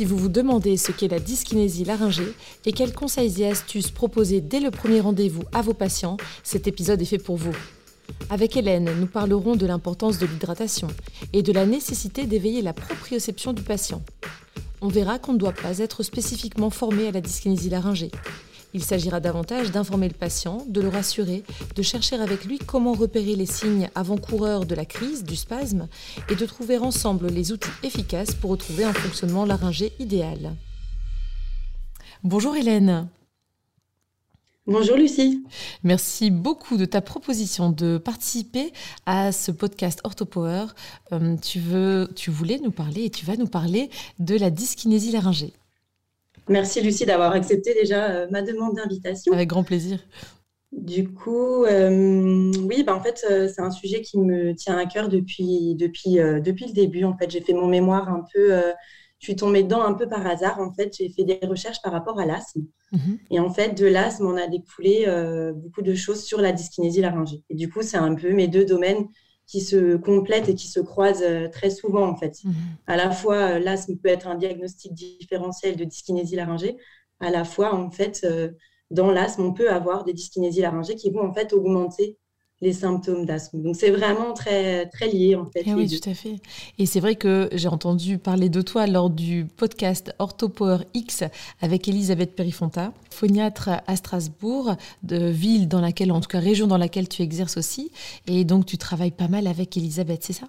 Si vous vous demandez ce qu'est la dyskinésie laryngée et quels conseils et astuces proposer dès le premier rendez-vous à vos patients, cet épisode est fait pour vous. Avec Hélène, nous parlerons de l'importance de l'hydratation et de la nécessité d'éveiller la proprioception du patient. On verra qu'on ne doit pas être spécifiquement formé à la dyskinésie laryngée. Il s'agira davantage d'informer le patient, de le rassurer, de chercher avec lui comment repérer les signes avant-coureurs de la crise, du spasme, et de trouver ensemble les outils efficaces pour retrouver un fonctionnement laryngé idéal. Bonjour Hélène. Bonjour Lucie. Merci beaucoup de ta proposition de participer à ce podcast OrthoPower. Euh, tu, veux, tu voulais nous parler et tu vas nous parler de la dyskinésie laryngée. Merci Lucie d'avoir accepté déjà euh, ma demande d'invitation. Avec grand plaisir. Du coup, euh, oui, bah en fait, euh, c'est un sujet qui me tient à cœur depuis, depuis, depuis le début. En fait, j'ai fait mon mémoire un peu, je suis tombée dedans un peu par hasard. En fait, j'ai fait des recherches par rapport à l'asthme. Mhm. Et en fait, de l'asthme, on a découlé beaucoup de choses sur la dyskinésie laryngée. Et du coup, c'est un peu mes deux domaines qui se complètent et qui se croisent euh, très souvent en fait. Mhm. À la fois, euh, l'asthme peut être un diagnostic différentiel de dyskinésie laryngée, à la fois en fait, euh, dans l'asthme, on peut avoir des dyskinésies laryngées qui vont en fait augmenter les symptômes d'asthme. Donc c'est vraiment très, très lié en fait. Eh oui, tout à fait. Et c'est vrai que j'ai entendu parler de toi lors du podcast OrthoPower X avec Elisabeth Perifonta, phoniatre à Strasbourg, de ville dans laquelle, en tout cas région dans laquelle tu exerces aussi. Et donc tu travailles pas mal avec Elisabeth, c'est ça?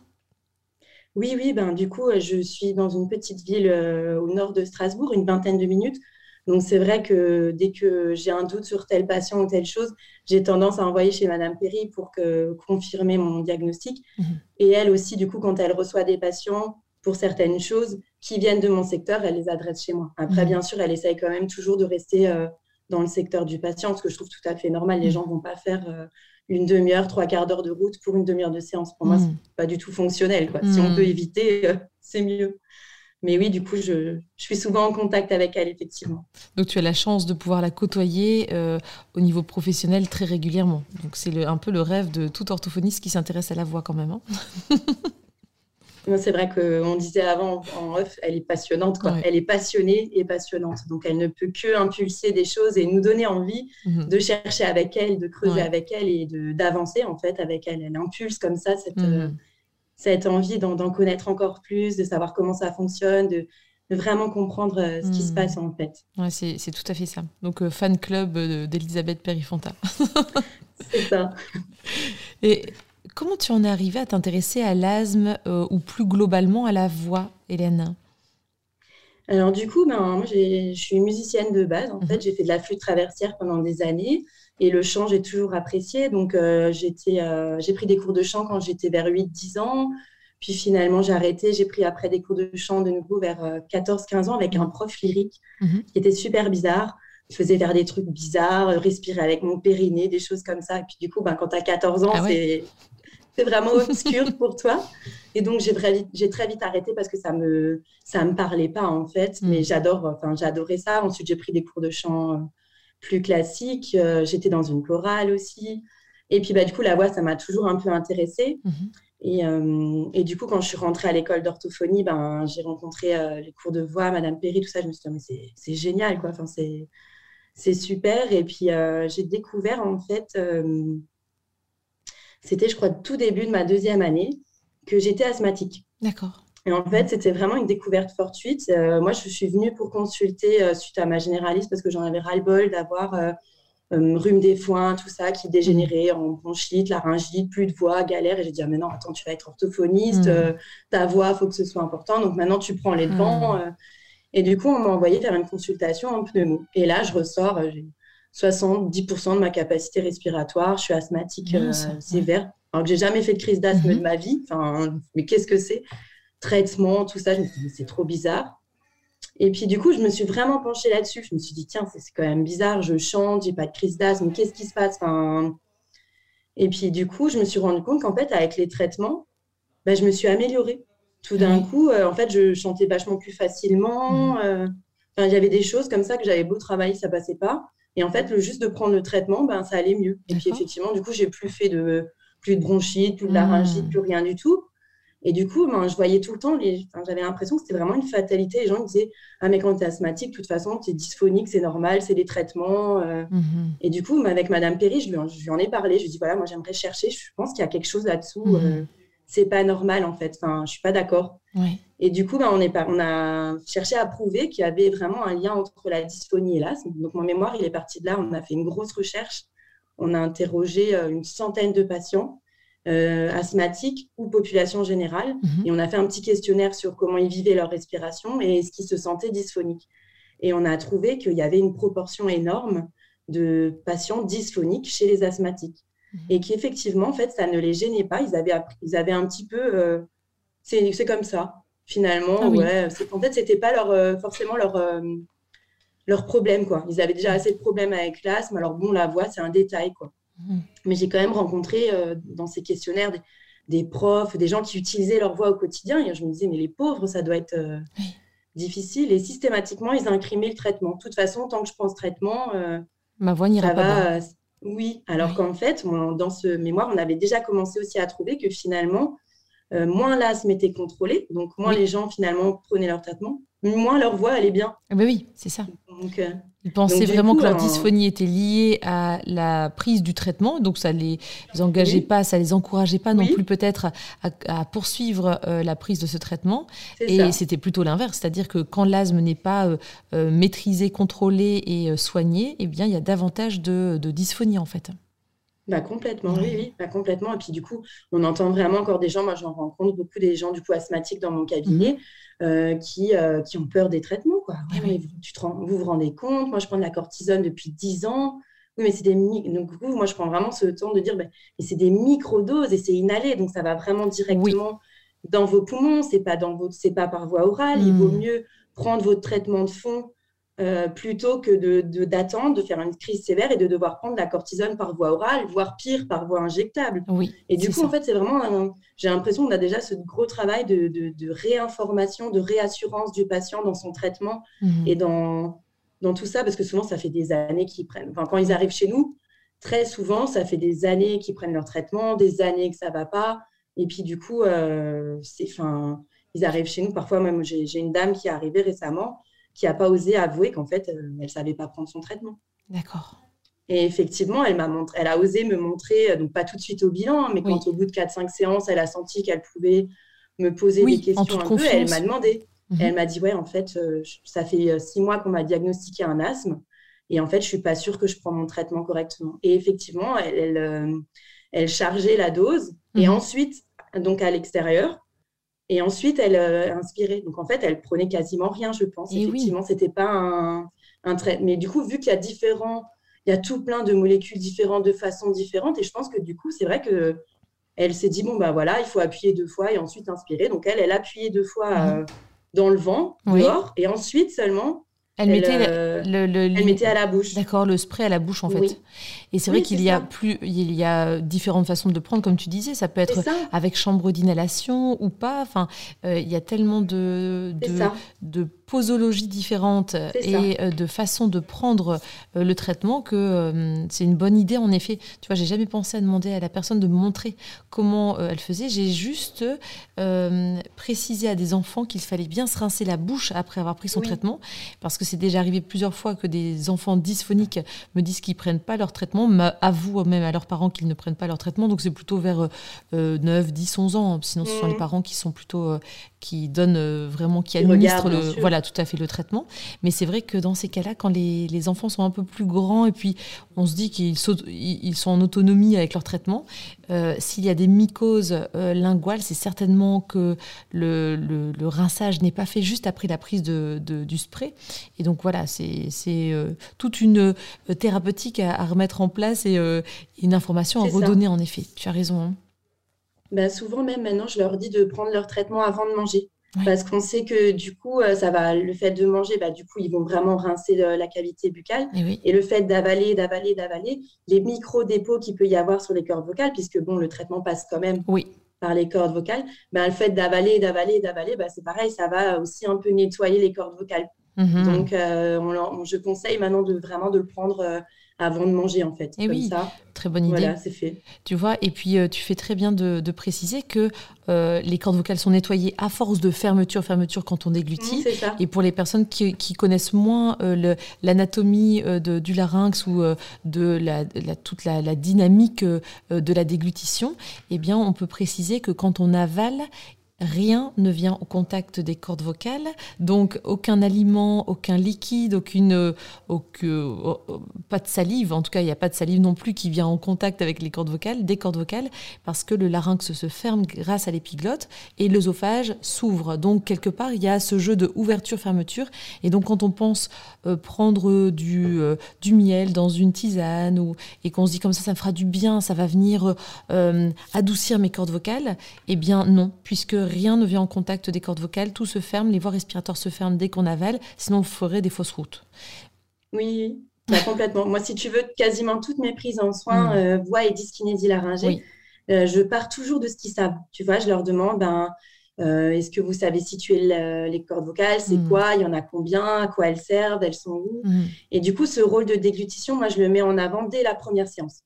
Oui, oui, ben, du coup, je suis dans une petite ville euh, au nord de Strasbourg, une vingtaine de minutes. Donc, c'est vrai que dès que j'ai un doute sur tel patient ou telle chose, j'ai tendance à envoyer chez Madame Perry pour que, confirmer mon diagnostic. Mhm. Et elle aussi, du coup, quand elle reçoit des patients pour certaines choses qui viennent de mon secteur, elle les adresse chez moi. Après, mhm. bien sûr, elle essaye quand même toujours de rester euh, dans le secteur du patient, ce que je trouve tout à fait normal. Les mhm. gens ne vont pas faire euh, une demi-heure, trois quarts d'heure de route pour une demi-heure de séance. Pour moi, ce n'est pas du tout fonctionnel. Si on peut éviter, euh, c'est mieux mais oui, du coup, je, suis souvent en contact avec elle, effectivement. Donc, tu as la chance de pouvoir la côtoyer euh, au niveau professionnel très régulièrement. Donc, c'est un peu le rêve de tout orthophoniste qui s'intéresse à la voix quand même. Hein. c'est vrai qu'on disait avant en off, elle est passionnante. Quoi. Elle est passionnée et passionnante. Donc, elle ne peut que impulser des choses et nous donner envie mhm. de chercher avec elle, de creuser avec elle et d'avancer en fait avec elle. Elle impulse comme ça cette... Mhm. Euh, cette envie d'en connaître encore plus, de savoir comment ça fonctionne, de, vraiment comprendre euh, ce qui se hmm. passe en fait. Ouais, c'est tout à fait ça. Donc, euh, fan club euh, d'Elisabeth Perifonta. c'est ça. Et comment tu en es arrivée à t'intéresser à l'asthme ou plus globalement à la voix, Hélène? Alors du coup, ben, moi je suis musicienne de base. En mhm. fait, j'ai fait de la flûte traversière pendant des années. Et le chant, j'ai toujours apprécié. Donc, euh, euh, j'ai pris des cours de chant quand j'étais vers 8-10 ans. Puis finalement, j'ai arrêté. J'ai pris après des cours de chant de nouveau vers 14-15 euh, ans avec un prof lyrique mhm. qui était super bizarre. Je faisais faire des trucs bizarres, respirer avec mon périnée, des choses comme ça. Et puis du coup, ben, quand tu as 14 ans, ah c'est vraiment obscur pour toi. Et donc, j'ai très, vite, très vite arrêté parce que ça ne me, ça me parlait pas, en fait. Mais mhm. j'adore, enfin, j'adorais ça. Ensuite, j'ai pris des cours de chant plus classique. Euh, j'étais dans une chorale aussi. Et puis, bah, du coup, la voix, ça m'a toujours un peu intéressée. Mhm. Et, euh, et, du coup, quand je suis rentrée à l'école d'orthophonie, ben, j'ai rencontré euh, les cours de voix, Madame Perry, tout ça. Je me suis dit, mais c'est génial, quoi. Enfin, c'est super. Et puis, j'ai découvert, en fait, c'était, je crois, tout début de ma deuxième année, que j'étais asthmatique. D'accord. Et en fait, c'était vraiment une découverte fortuite. Euh, moi, je suis venue pour consulter euh, suite à ma généraliste parce que j'en avais ras-le-bol d'avoir euh, rhume des foins, tout ça qui dégénérait en bronchite, laryngite, plus de voix, galère. Et j'ai dit, ah, mais non, attends, tu vas être orthophoniste, mmh. ta voix, il faut que ce soit important. Donc maintenant, tu prends les devants. Mmh. et du coup, on m'a envoyé faire une consultation en pneumo. Et là, je ressors, j'ai 70% de ma capacité respiratoire, je suis asthmatique sévère. Alors que j'ai jamais fait de crise d'asthme mmh. de ma vie. Enfin, mais qu'est-ce que c'est? Traitement, tout ça. Je me suis dit, c'est trop bizarre. Et puis, du coup, je me suis vraiment penchée là-dessus. Je me suis dit, tiens, c'est quand même bizarre, je chante, j'ai pas de crise d'asthme, qu'est-ce qui se passe? Enfin... Et puis, du coup, je me suis rendu compte qu'en fait, avec les traitements, ben, je me suis améliorée. Tout d'un coup, euh, en fait, je chantais vachement plus facilement. Mmh. Euh, enfin, il y avait des choses comme ça que j'avais beau travailler, ça passait pas. Et en fait, le juste de prendre le traitement, ben, ça allait mieux. Et puis, effectivement, du coup, j'ai plus fait de, plus de bronchite, plus de laryngite, mmh. plus rien du tout. Et du coup, ben, je voyais tout le temps, les... j'avais l'impression que c'était vraiment une fatalité. Les gens me disaient Ah, mais quand tu es asthmatique, de toute façon, tu es dysphonique, c'est normal, c'est des traitements. Euh. Mhm. Et du coup, avec Madame Perry, je lui, en, je lui, en, ai parlé. Je lui ai dit Voilà, moi, j'aimerais chercher. Je pense qu'il y a quelque chose là-dessous. Mhm. Euh, c'est pas normal, en fait. Enfin, je suis pas d'accord. Et du coup, ben, on, est on a cherché à prouver qu'il y avait vraiment un lien entre la dysphonie et l'asthme. Donc, mon mémoire, il est parti de là. On a fait une grosse recherche. On a interrogé euh, une centaine de patients euh, asthmatiques ou population générale. Mhm. Et on a fait un petit questionnaire sur comment ils vivaient leur respiration et ce qu'ils se sentaient dysphoniques. Et on a trouvé qu'il y avait une proportion énorme de patients dysphoniques chez les asthmatiques. Mhm. Et qu'effectivement, en fait, ça ne les gênait pas. Ils avaient, ils avaient un petit peu. Euh, c'est comme ça, finalement. Ah ouais, en fait, c'était pas leur, euh, forcément leur, leur problème. Quoi. Ils avaient déjà assez de problèmes avec l'asthme. Alors, bon, la voix, c'est un détail. Quoi. Mm. Mais j'ai quand même rencontré euh, dans ces questionnaires des, profs, des gens qui utilisaient leur voix au quotidien. Et je me disais, mais les pauvres, ça doit être euh, difficile. Et systématiquement, ils imprimaient le traitement. De toute façon, tant que je prends ce traitement, euh, ma voix n'ira pas. oui, alors qu'en fait, dans ce mémoire, on avait déjà commencé aussi à trouver que finalement, moins l'asthme était contrôlé, donc moins les gens finalement prenaient leur traitement, moins leur voix allait bien. Ah bah oui, c'est ça. Donc, ils pensaient vraiment que leur dysphonie était liée à la prise du traitement, donc ça les engageait pas, ça les encourageait pas non plus peut-être à, poursuivre euh, la prise de ce traitement. Et c'était plutôt l'inverse, c'est-à-dire que quand l'asthme n'est pas euh, euh, maîtrisé, contrôlé et soigné, eh bien il y a davantage de, de dysphonie en fait. Bah, complètement, oui, oui, bah, complètement. Et puis du coup, on entend vraiment encore des gens, moi j'en rencontre beaucoup des gens du coup asthmatiques dans mon cabinet mhm. euh, qui, euh, qui ont peur des traitements. Quoi. vous, tu vous vous rendez compte, moi je prends de la cortisone depuis 10 ans. Oui, mais c'est des donc du coup, moi je prends vraiment ce temps de dire, bah, mais c'est des micro-doses et c'est inhalé, donc ça va vraiment directement dans vos poumons, c'est pas dans votre, c'est pas par voie orale. Il vaut mhm. mieux prendre votre traitement de fond euh, plutôt que de, d'attendre, de, faire une crise sévère et de devoir prendre la cortisone par voie orale, voire pire, par voie injectable. Oui, et du coup, en fait, c'est vraiment, j'ai l'impression qu'on a déjà ce gros travail de, de, réinformation, de réassurance du patient dans son traitement mhm. et dans, dans tout ça, parce que souvent, ça fait des années qu'ils prennent. Enfin, quand ils arrivent chez nous, très souvent, ça fait des années qu'ils prennent leur traitement, des années que ça ne va pas. Et puis, du coup, euh, c'est, enfin, ils arrivent chez nous. Parfois, même, j'ai une dame qui est arrivée récemment qui n'a pas osé avouer qu'en fait, euh, elle ne savait pas prendre son traitement. D'accord. Et effectivement, elle, m'a montré, elle a osé me montrer, euh, donc pas tout de suite au bilan, mais quand au bout de 4-5 séances, elle a senti qu'elle pouvait me poser des questions un peu, elle m'a demandé. Mhm. Elle m'a dit, ouais, en fait, euh, ça fait six mois qu'on m'a diagnostiqué un asthme, et en fait, je ne suis pas sûre que je prends mon traitement correctement. Et effectivement, elle, elle, chargeait la dose, et mhm. ensuite, donc à l'extérieur, et ensuite, elle euh, inspirait. Donc, en fait, elle prenait quasiment rien, je pense. Et Effectivement, c'était pas un, un trait. Mais du coup, vu qu'il y a différents, il y a tout plein de molécules différentes, de façons différentes. Et je pense que du coup, c'est vrai que elle s'est dit bon bah voilà, il faut appuyer deux fois et ensuite inspirer. Donc elle, elle appuyait deux fois mhm. euh, dans le vent, dehors, et ensuite seulement elle, mettait, euh, le, mettait à la bouche. D'accord, le spray à la bouche en fait. Et c'est vrai qu'il y a plus, il y a différentes façons de prendre, comme tu disais. Ça peut être avec chambre d'inhalation ou pas. Enfin, euh, il y a tellement de, de, de posologies différentes et euh, de façons de prendre euh, le traitement que euh, c'est une bonne idée en effet. Tu vois, j'ai jamais pensé à demander à la personne de me montrer comment elle faisait. J'ai juste précisé à des enfants qu'il fallait bien se rincer la bouche après avoir pris son traitement parce que c'est déjà arrivé plusieurs fois que des enfants dysphoniques me disent qu'ils prennent pas leur traitement, avouent même à leurs parents qu'ils ne prennent pas leur traitement. Donc c'est plutôt vers 9, 10, 11 ans. Sinon, ce sont les mmh. parents qui sont plutôt qui donnent vraiment, qui administrent le, voilà, tout à fait le traitement. Mais c'est vrai que dans ces cas-là, quand les, enfants sont un peu plus grands et puis on se dit qu'ils ils sont en autonomie avec leur traitement, euh, s'il y a des mycoses euh, linguales, c'est certainement que le, le, rinçage n'est pas fait juste après la prise de, du spray. Et donc voilà, c'est euh, toute une thérapeutique à, remettre en place et une information à redonner en effet. Tu as raison. Hein. Bah, souvent même maintenant, je leur dis de prendre leur traitement avant de manger. Parce qu'on sait que du coup, ça va, le fait de manger, bah, du coup, ils vont vraiment rincer la cavité buccale. Et, et le fait d'avaler, d'avaler, d'avaler, les micro-dépôts qu'il peut y avoir sur les cordes vocales, puisque bon, le traitement passe quand même oui par les cordes vocales, ben, le fait d'avaler, d'avaler, d'avaler, ben, c'est pareil, ça va aussi un peu nettoyer les cordes vocales. Mhm. Donc, euh, je conseille maintenant de vraiment de le prendre euh, avant de manger, en fait. Et oui, ça. très bonne idée. Voilà, c'est fait. Tu vois, et puis euh, tu fais très bien de, préciser que les cordes vocales sont nettoyées à force de fermeture, fermeture quand on déglutit. Mmh, c'est ça. Et pour les personnes qui, connaissent moins l'anatomie du larynx ou de la, toute la, la dynamique de la déglutition, eh bien, on peut préciser que quand on avale, rien ne vient au contact des cordes vocales, donc aucun aliment, aucun liquide, aucune, euh, euh, pas de salive, en tout cas il n'y a pas de salive non plus qui vient en contact avec les cordes vocales, des cordes vocales, parce que le larynx se ferme grâce à l'épiglotte et l'œsophage s'ouvre. Donc quelque part il y a ce jeu de ouverture-fermeture, et donc quand on pense euh, prendre du, du miel dans une tisane ou, et qu'on se dit comme ça ça me fera du bien, ça va venir adoucir mes cordes vocales, eh bien non, puisque rien ne vient en contact des cordes vocales, tout se ferme, les voies respiratoires se ferment dès qu'on avale, sinon on ferait des fausses routes. Oui, bah, complètement. Moi, si tu veux, quasiment toutes mes prises en soins, mm. euh, voix et dyskinésie laryngée, euh, je pars toujours de ce qu'ils savent. Tu vois, je leur demande, ben, euh, est-ce que vous savez situer les cordes vocales? C'est mm. quoi? Il y en a combien? À quoi elles servent? Elles sont où? Mm. Et du coup, ce rôle de déglutition, moi, je le mets en avant dès la première séance.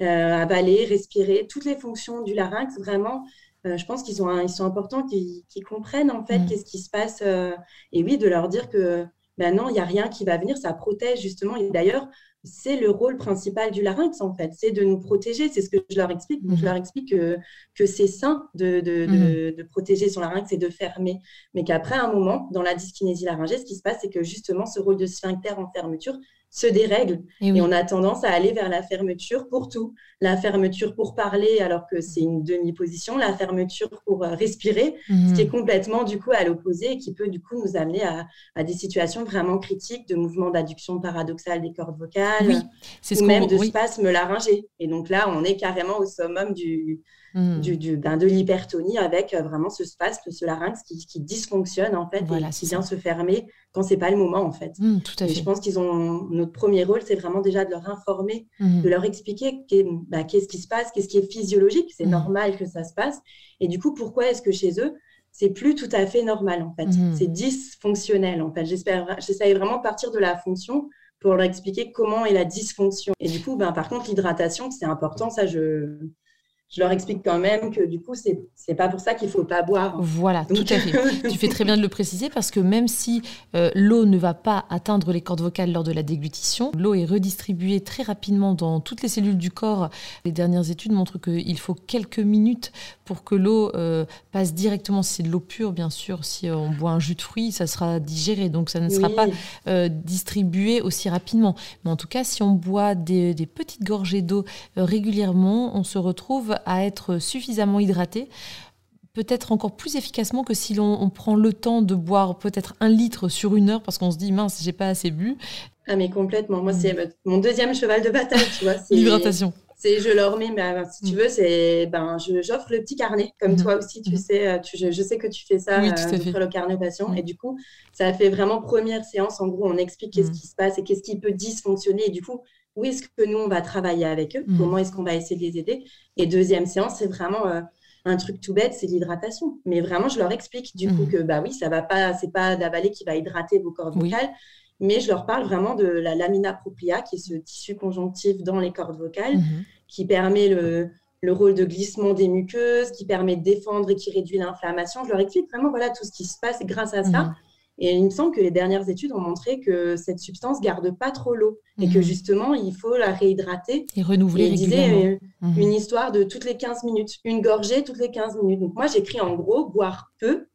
avaler, respirer, toutes les fonctions du larynx, vraiment, euh, je pense qu'ils ils sont importants, qu'ils comprennent en fait mm. qu'est-ce qui se passe. Euh, et oui, de leur dire que ben non, il n'y a rien qui va venir, ça protège justement. Et d'ailleurs, c'est le rôle principal du larynx en fait, c'est de nous protéger. C'est ce que je leur explique. Je mm. leur explique que, que c'est sain de, de, de, mm. de, protéger son larynx et de fermer. Mais qu'après un moment, dans la dyskinésie laryngée, ce qui se passe, c'est que justement, ce rôle de sphincter en fermeture, se dérègle et, on a tendance à aller vers la fermeture pour tout. La fermeture pour parler alors que c'est une demi-position, la fermeture pour euh, respirer, ce qui est mhm. complètement du coup à l'opposé et qui peut du coup nous amener à, des situations vraiment critiques de mouvements d'adduction paradoxale des cordes vocales ou même de spasmes laryngés. Et donc là, on est carrément au summum du, Hmm. du, ben, de l'hypertonie avec euh, vraiment ce spasme, ce larynx qui, dysfonctionne en fait et qui vient se fermer quand c'est pas le moment en fait. Hmm, tout à et je pense qu'ils ont notre premier rôle, c'est vraiment déjà de leur informer, hmm. de leur expliquer ben, qu'est-ce qui se passe, qu'est-ce qui est physiologique, c'est normal que ça se passe. Et du coup, pourquoi est-ce que chez eux c'est plus tout à fait normal en fait? C'est dysfonctionnel en fait. J'espère, j'essaye vraiment de partir de la fonction pour leur expliquer comment est la dysfonction. Et du coup, ben, par contre, l'hydratation, c'est important. Ça, je, je leur explique quand même que du coup, c'est n'est pas pour ça qu'il ne faut pas boire. Voilà, tout à fait. tu fais très bien de le préciser parce que même si euh, l'eau ne va pas atteindre les cordes vocales lors de la déglutition, l'eau est redistribuée très rapidement dans toutes les cellules du corps. Les dernières études montrent qu'il faut quelques minutes pour que l'eau euh, passe directement, si c'est de l'eau pure, bien sûr, si euh, on boit un jus de fruits, ça sera digéré, donc ça ne sera pas distribué aussi rapidement. Mais en tout cas, si on boit des, des petites gorgées d'eau régulièrement, on se retrouve à être suffisamment hydraté peut-être encore plus efficacement que si l'on prend le temps de boire peut-être un litre sur une heure parce qu'on se dit mince j'ai pas assez bu. Ah mais complètement. Moi c'est mm. mon deuxième cheval de bataille, tu vois. L'hydratation. C'est je leur mets, mais si tu mm. veux, c'est ben j'offre le petit carnet comme mm. toi aussi, tu sais, tu, je, sais que tu fais ça, oui, euh, le carnet patient et du coup ça fait vraiment première séance. En gros, on explique qu'est-ce qui se passe et qu'est-ce qui peut dysfonctionner et du coup où est-ce que nous, on va travailler avec eux, mm. comment est-ce qu'on va essayer de les aider? Et deuxième séance, c'est vraiment euh, un truc tout bête, c'est l'hydratation. Mais vraiment, je leur explique du coup mm. que bah oui, ça va pas, c'est pas d'avaler qui va hydrater vos cordes vocales, mais je leur parle vraiment de la lamina propria, qui est ce tissu conjonctif dans les cordes vocales, mm-hmm. qui permet le, rôle de glissement des muqueuses, qui permet de défendre et qui réduit l'inflammation. Je leur explique vraiment voilà tout ce qui se passe grâce à ça. Mm-hmm. Et il me semble que les dernières études ont montré que cette substance garde pas trop l'eau et que mhm. justement, il faut la réhydrater. Et renouveler et. Disait, mhm. Une histoire de toutes les 15 minutes, une gorgée toutes les 15 minutes. Donc moi, j'écris en gros boire peu,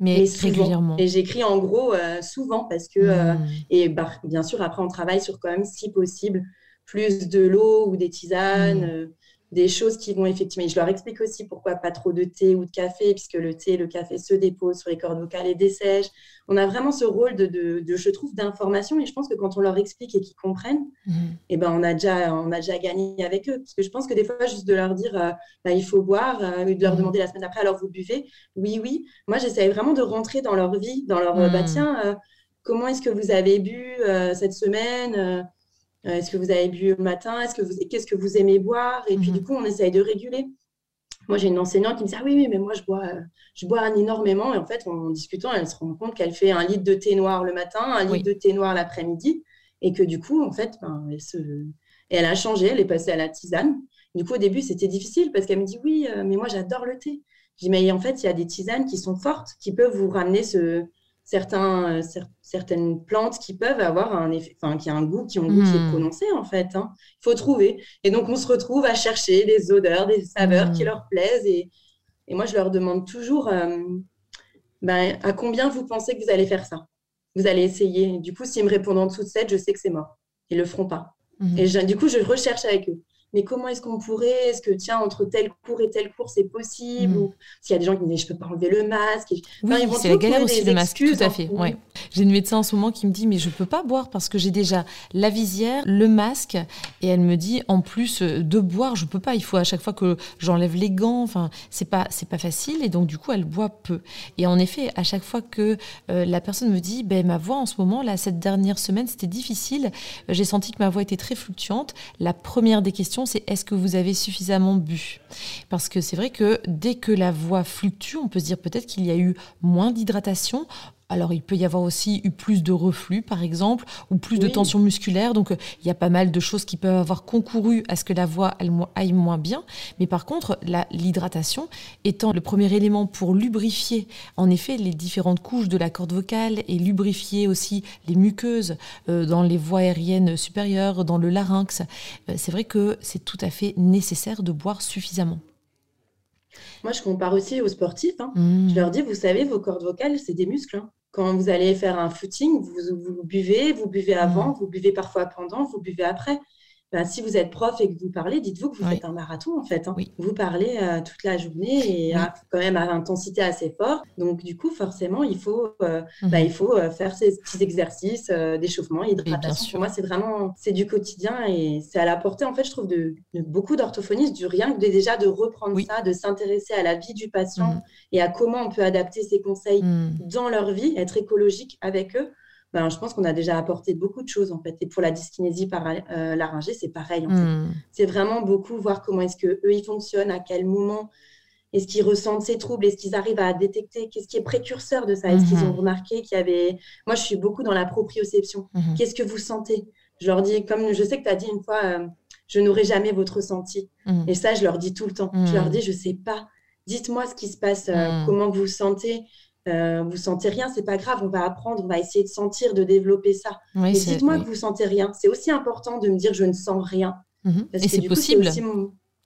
mais, régulièrement. Et j'écris en gros euh, souvent parce que, euh, mhm. et bah, bien sûr, après, on travaille sur quand même, si possible, plus de l'eau ou des tisanes. Euh, des choses qui vont effectivement. Je leur explique aussi pourquoi pas trop de thé ou de café, puisque le thé et le café se déposent sur les cordes vocales et dessèchent. On a vraiment ce rôle de, de, je trouve, d'information. Et je pense que quand on leur explique et qu'ils comprennent, mmh. eh ben, on, a déjà, on a déjà gagné avec eux. Parce que je pense que des fois, juste de leur dire euh, bah, il faut boire, euh, de leur mmh. demander la semaine après, alors vous buvez, oui, oui. Moi, j'essaie vraiment de rentrer dans leur vie, dans leur bah, mmh. tiens, comment est-ce que vous avez bu cette semaine euh, est-ce que vous avez bu le matin? Est-ce que vous, qu'est-ce que vous aimez boire? Et puis, du mhm. coup, on essaye de réguler. Moi, j'ai une enseignante qui me dit Ah oui, oui, mais moi, je bois, euh, je bois énormément. Et en fait, en discutant, elle se rend compte qu'elle fait un litre de thé noir le matin, un litre de thé noir l'après-midi. Et que du coup, en fait, ben, elle, se... elle a changé, elle est passée à la tisane. Du coup, au début, c'était difficile parce qu'elle me dit Oui, euh, mais moi, j'adore le thé. Je dis Mais en fait, il y a des tisanes qui sont fortes, qui peuvent vous ramener ce, certains, euh, certaines plantes qui peuvent avoir un effet, enfin, qui a un goût, qui ont un goût qui est hmm. prononcé, en fait. Hein. Il faut trouver. Et donc, on se retrouve à chercher des odeurs, des saveurs qui hmm. leur plaisent. Et, et, moi, je leur demande toujours euh, ben, à combien vous pensez que vous allez faire ça? Vous allez essayer. du coup, s'ils me répondent en dessous de 7, je sais que c'est mort. Ils ne le feront pas. Hmm. Et du coup, je recherche avec eux mais comment est-ce qu'on pourrait Est-ce que, tiens, entre tel cours et tel cours, c'est possible mm. Ou s'il y a des gens qui disent, je peux pas enlever le masque. Oui, c'est la galère aussi, le masque, tout à fait. Ouais. J'ai une médecin en ce moment qui me dit, mais je peux pas boire parce que j'ai déjà la visière, le masque, et elle me dit, en plus euh, de boire, je peux pas. Il faut à chaque fois que j'enlève les gants. Enfin, c'est pas, c'est pas facile, et donc du coup, elle boit peu. Et en effet, à chaque fois que euh, la personne me dit, ben ma voix en ce moment, là, cette dernière semaine, c'était difficile. J'ai senti que ma voix était très fluctuante. La première des questions c'est est-ce que vous avez suffisamment bu? Parce que c'est vrai que dès que la voix fluctue, on peut se dire peut-être qu'il y a eu moins d'hydratation. Alors, il peut y avoir aussi eu plus de reflux, par exemple, ou plus de tension musculaire. Donc, il y a pas mal de choses qui peuvent avoir concouru à ce que la voix aille moins bien. Mais par contre, l'hydratation étant le premier élément pour lubrifier, en effet, les différentes couches de la corde vocale et lubrifier aussi les muqueuses euh, dans les voies aériennes supérieures, dans le larynx, euh, c'est vrai que c'est tout à fait nécessaire de boire suffisamment. Moi, je compare aussi aux sportifs. Hein. Mmh. Je leur dis, vous savez, vos cordes vocales, c'est des muscles. Hein. Quand vous allez faire un footing, vous, vous buvez, vous buvez avant, mmh. vous buvez parfois pendant, vous buvez après. Ben, si vous êtes prof et que vous parlez, dites-vous que vous faites un marathon en fait. Hein. Vous parlez euh, toute la journée et quand même à intensité assez forte. Donc du coup, forcément, il faut, euh, mmh bah, il faut euh, faire ces petits exercices d'échauffement, hydratation. Pour moi, c'est vraiment c'est du quotidien et c'est à la portée en fait, je trouve, de, beaucoup d'orthophonistes, du rien que déjà de reprendre ça, de s'intéresser à la vie du patient mmh. et à comment on peut adapter ces conseils mmh. dans leur vie, être écologique avec eux. Ben, je pense qu'on a déjà apporté beaucoup de choses en fait. Et pour la dyskinésie par euh, laryngée, c'est pareil en fait. Hmm. C'est vraiment beaucoup voir comment est-ce que eux ils fonctionnent, à quel moment est-ce qu'ils ressentent ces troubles, est-ce qu'ils arrivent à détecter, qu'est-ce qui est précurseur de ça, est-ce qu'ils ont hmm. remarqué qu'il y avait. Moi, je suis beaucoup dans la proprioception. Hmm. Qu'est-ce que vous sentez? Je leur dis, comme je sais que tu as dit une fois, euh, je n'aurai jamais votre ressenti. Et ça, je leur dis tout le temps. Je leur dis, je sais pas. Dites-moi ce qui se passe, euh, comment vous sentez. Euh, vous sentez rien, c'est pas grave, on va apprendre, on va essayer de sentir, de développer ça. Mais dites-moi que vous sentez rien. C'est aussi important de me dire je ne sens rien. Mhm. Et c'est possible.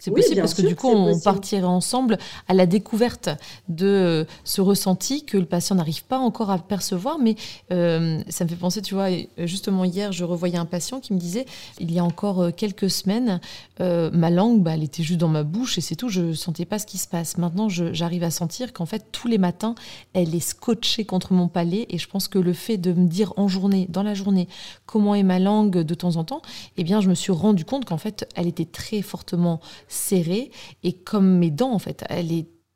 C'est possible parce que du coup, on partirait ensemble à la découverte de ce ressenti que le patient n'arrive pas encore à percevoir. Mais euh, ça me fait penser, tu vois, justement hier, je revoyais un patient qui me disait, il y a encore euh, quelques semaines, euh, ma langue, bah, elle était juste dans ma bouche et c'est tout, je ne sentais pas ce qui se passe. Maintenant, j'arrive à sentir qu'en fait, tous les matins, elle est scotchée contre mon palais et je pense que le fait de me dire en journée, dans la journée, comment est ma langue de temps en temps, eh bien, je me suis rendu compte qu'en fait, elle était très fortement serrées et comme mes dents en fait, elles,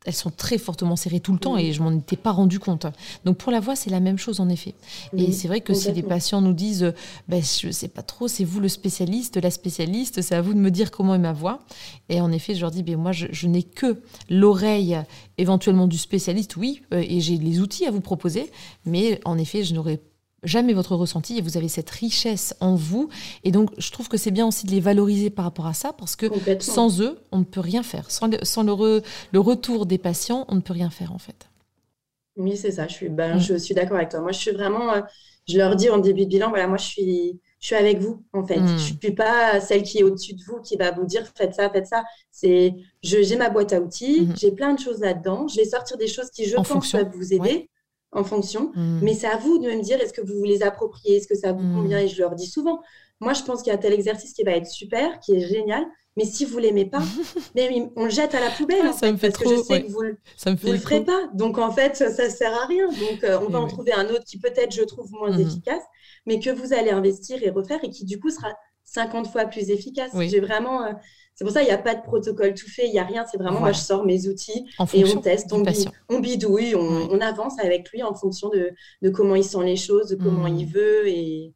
elles sont très fortement serrées tout le temps et je m'en étais pas rendu compte. Donc pour la voix, c'est la même chose en effet. et c'est vrai que si les patients nous disent, ben, je sais pas trop, c'est vous le spécialiste, la spécialiste, c'est à vous de me dire comment est ma voix. Et en effet, je leur dis, ben, moi, je, je n'ai que l'oreille éventuellement du spécialiste, oui, euh, et j'ai les outils à vous proposer, mais en effet, je n'aurais jamais votre ressenti et vous avez cette richesse en vous. Et donc, je trouve que c'est bien aussi de les valoriser par rapport à ça parce que sans eux, on ne peut rien faire. Sans, le, sans le, le, retour des patients, on ne peut rien faire en fait. Oui, c'est ça. Je suis, ben, mm. je suis d'accord avec toi. Moi, je suis vraiment, euh, je leur dis en début de bilan, voilà, moi, je suis, je suis avec vous en fait. Mm. Je ne suis pas celle qui est au-dessus de vous qui va vous dire faites ça, faites ça. C'est, j'ai ma boîte à outils, mm-hmm. j'ai plein de choses là-dedans. Je vais sortir des choses qui, je pense, peuvent vous aider en fonction. Mm. Mais c'est à vous de me dire est-ce que vous vous les appropriez, est-ce que ça vous mm. convient Et je leur dis souvent, moi je pense qu'il y a tel exercice qui va être super, qui est génial, mais si vous l'aimez pas, mais on le jette à la poubelle. Ah, ça me fait parce trop, que je sais que vous, ça me fait le ferez pas. Donc en fait, ça, ne sert à rien. Donc euh, on va en trouver un autre qui peut-être, je trouve, moins mhm. efficace, mais que vous allez investir et refaire et qui du coup sera 50 fois plus efficace. J'ai vraiment. Euh, c'est pour ça qu'il n'y a pas de protocole tout fait, il n'y a rien. C'est vraiment, moi, je sors mes outils et on teste, on, bidouille, on, avance avec lui en fonction de, comment il sent les choses, de comment il mhm. veut. Et,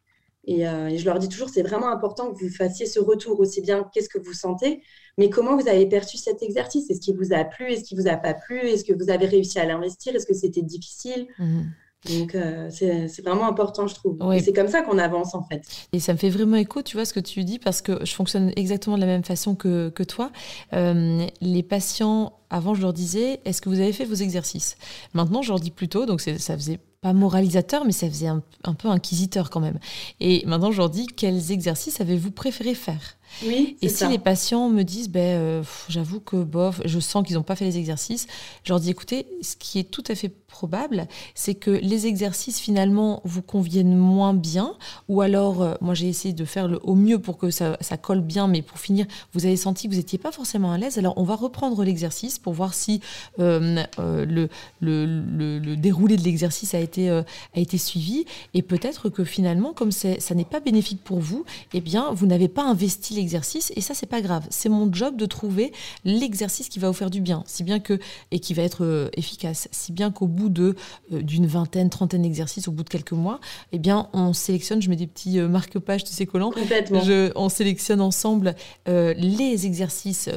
euh, et, je leur dis toujours, c'est vraiment important que vous fassiez ce retour aussi bien qu'est-ce que vous sentez, mais comment vous avez perçu cet exercice? Est-ce qu'il vous a plu? Est-ce qu'il vous a pas plu? Est-ce que vous avez réussi à l'investir? Est-ce que c'était difficile? Mhm. Donc, euh, c'est vraiment important, je trouve. Et c'est comme ça qu'on avance, en fait. Et ça me fait vraiment écho, tu vois, ce que tu dis, parce que je fonctionne exactement de la même façon que, que toi. Euh, les patients, avant, je leur disais, est-ce que vous avez fait vos exercices? Maintenant, je leur dis plutôt, donc ça faisait pas moralisateur, mais ça faisait un, un, peu inquisiteur quand même. Et maintenant, je leur dis, quels exercices avez-vous préféré faire? Oui, et si les patients me disent, ben, euh, j'avoue que bof, je sens qu'ils n'ont pas fait les exercices, je leur dis, écoutez, ce qui est tout à fait probable, c'est que les exercices finalement vous conviennent moins bien, ou alors, euh, moi j'ai essayé de faire le, au mieux pour que ça, ça, colle bien, mais pour finir, vous avez senti que vous n'étiez pas forcément à l'aise, alors on va reprendre l'exercice pour voir si euh, le, le, le, déroulé de l'exercice a été, a été suivi, et peut-être que finalement, comme ça n'est pas bénéfique pour vous, eh bien, vous n'avez pas investi exercice et ça c'est pas grave. C'est mon job de trouver l'exercice qui va vous faire du bien, si bien que et qui va être euh, efficace, si bien qu'au bout de euh, d'une vingtaine, trentaine d'exercices, au bout de quelques mois, eh bien on sélectionne, je mets des petits euh, marque-pages, tu sais collants, je, on sélectionne ensemble les exercices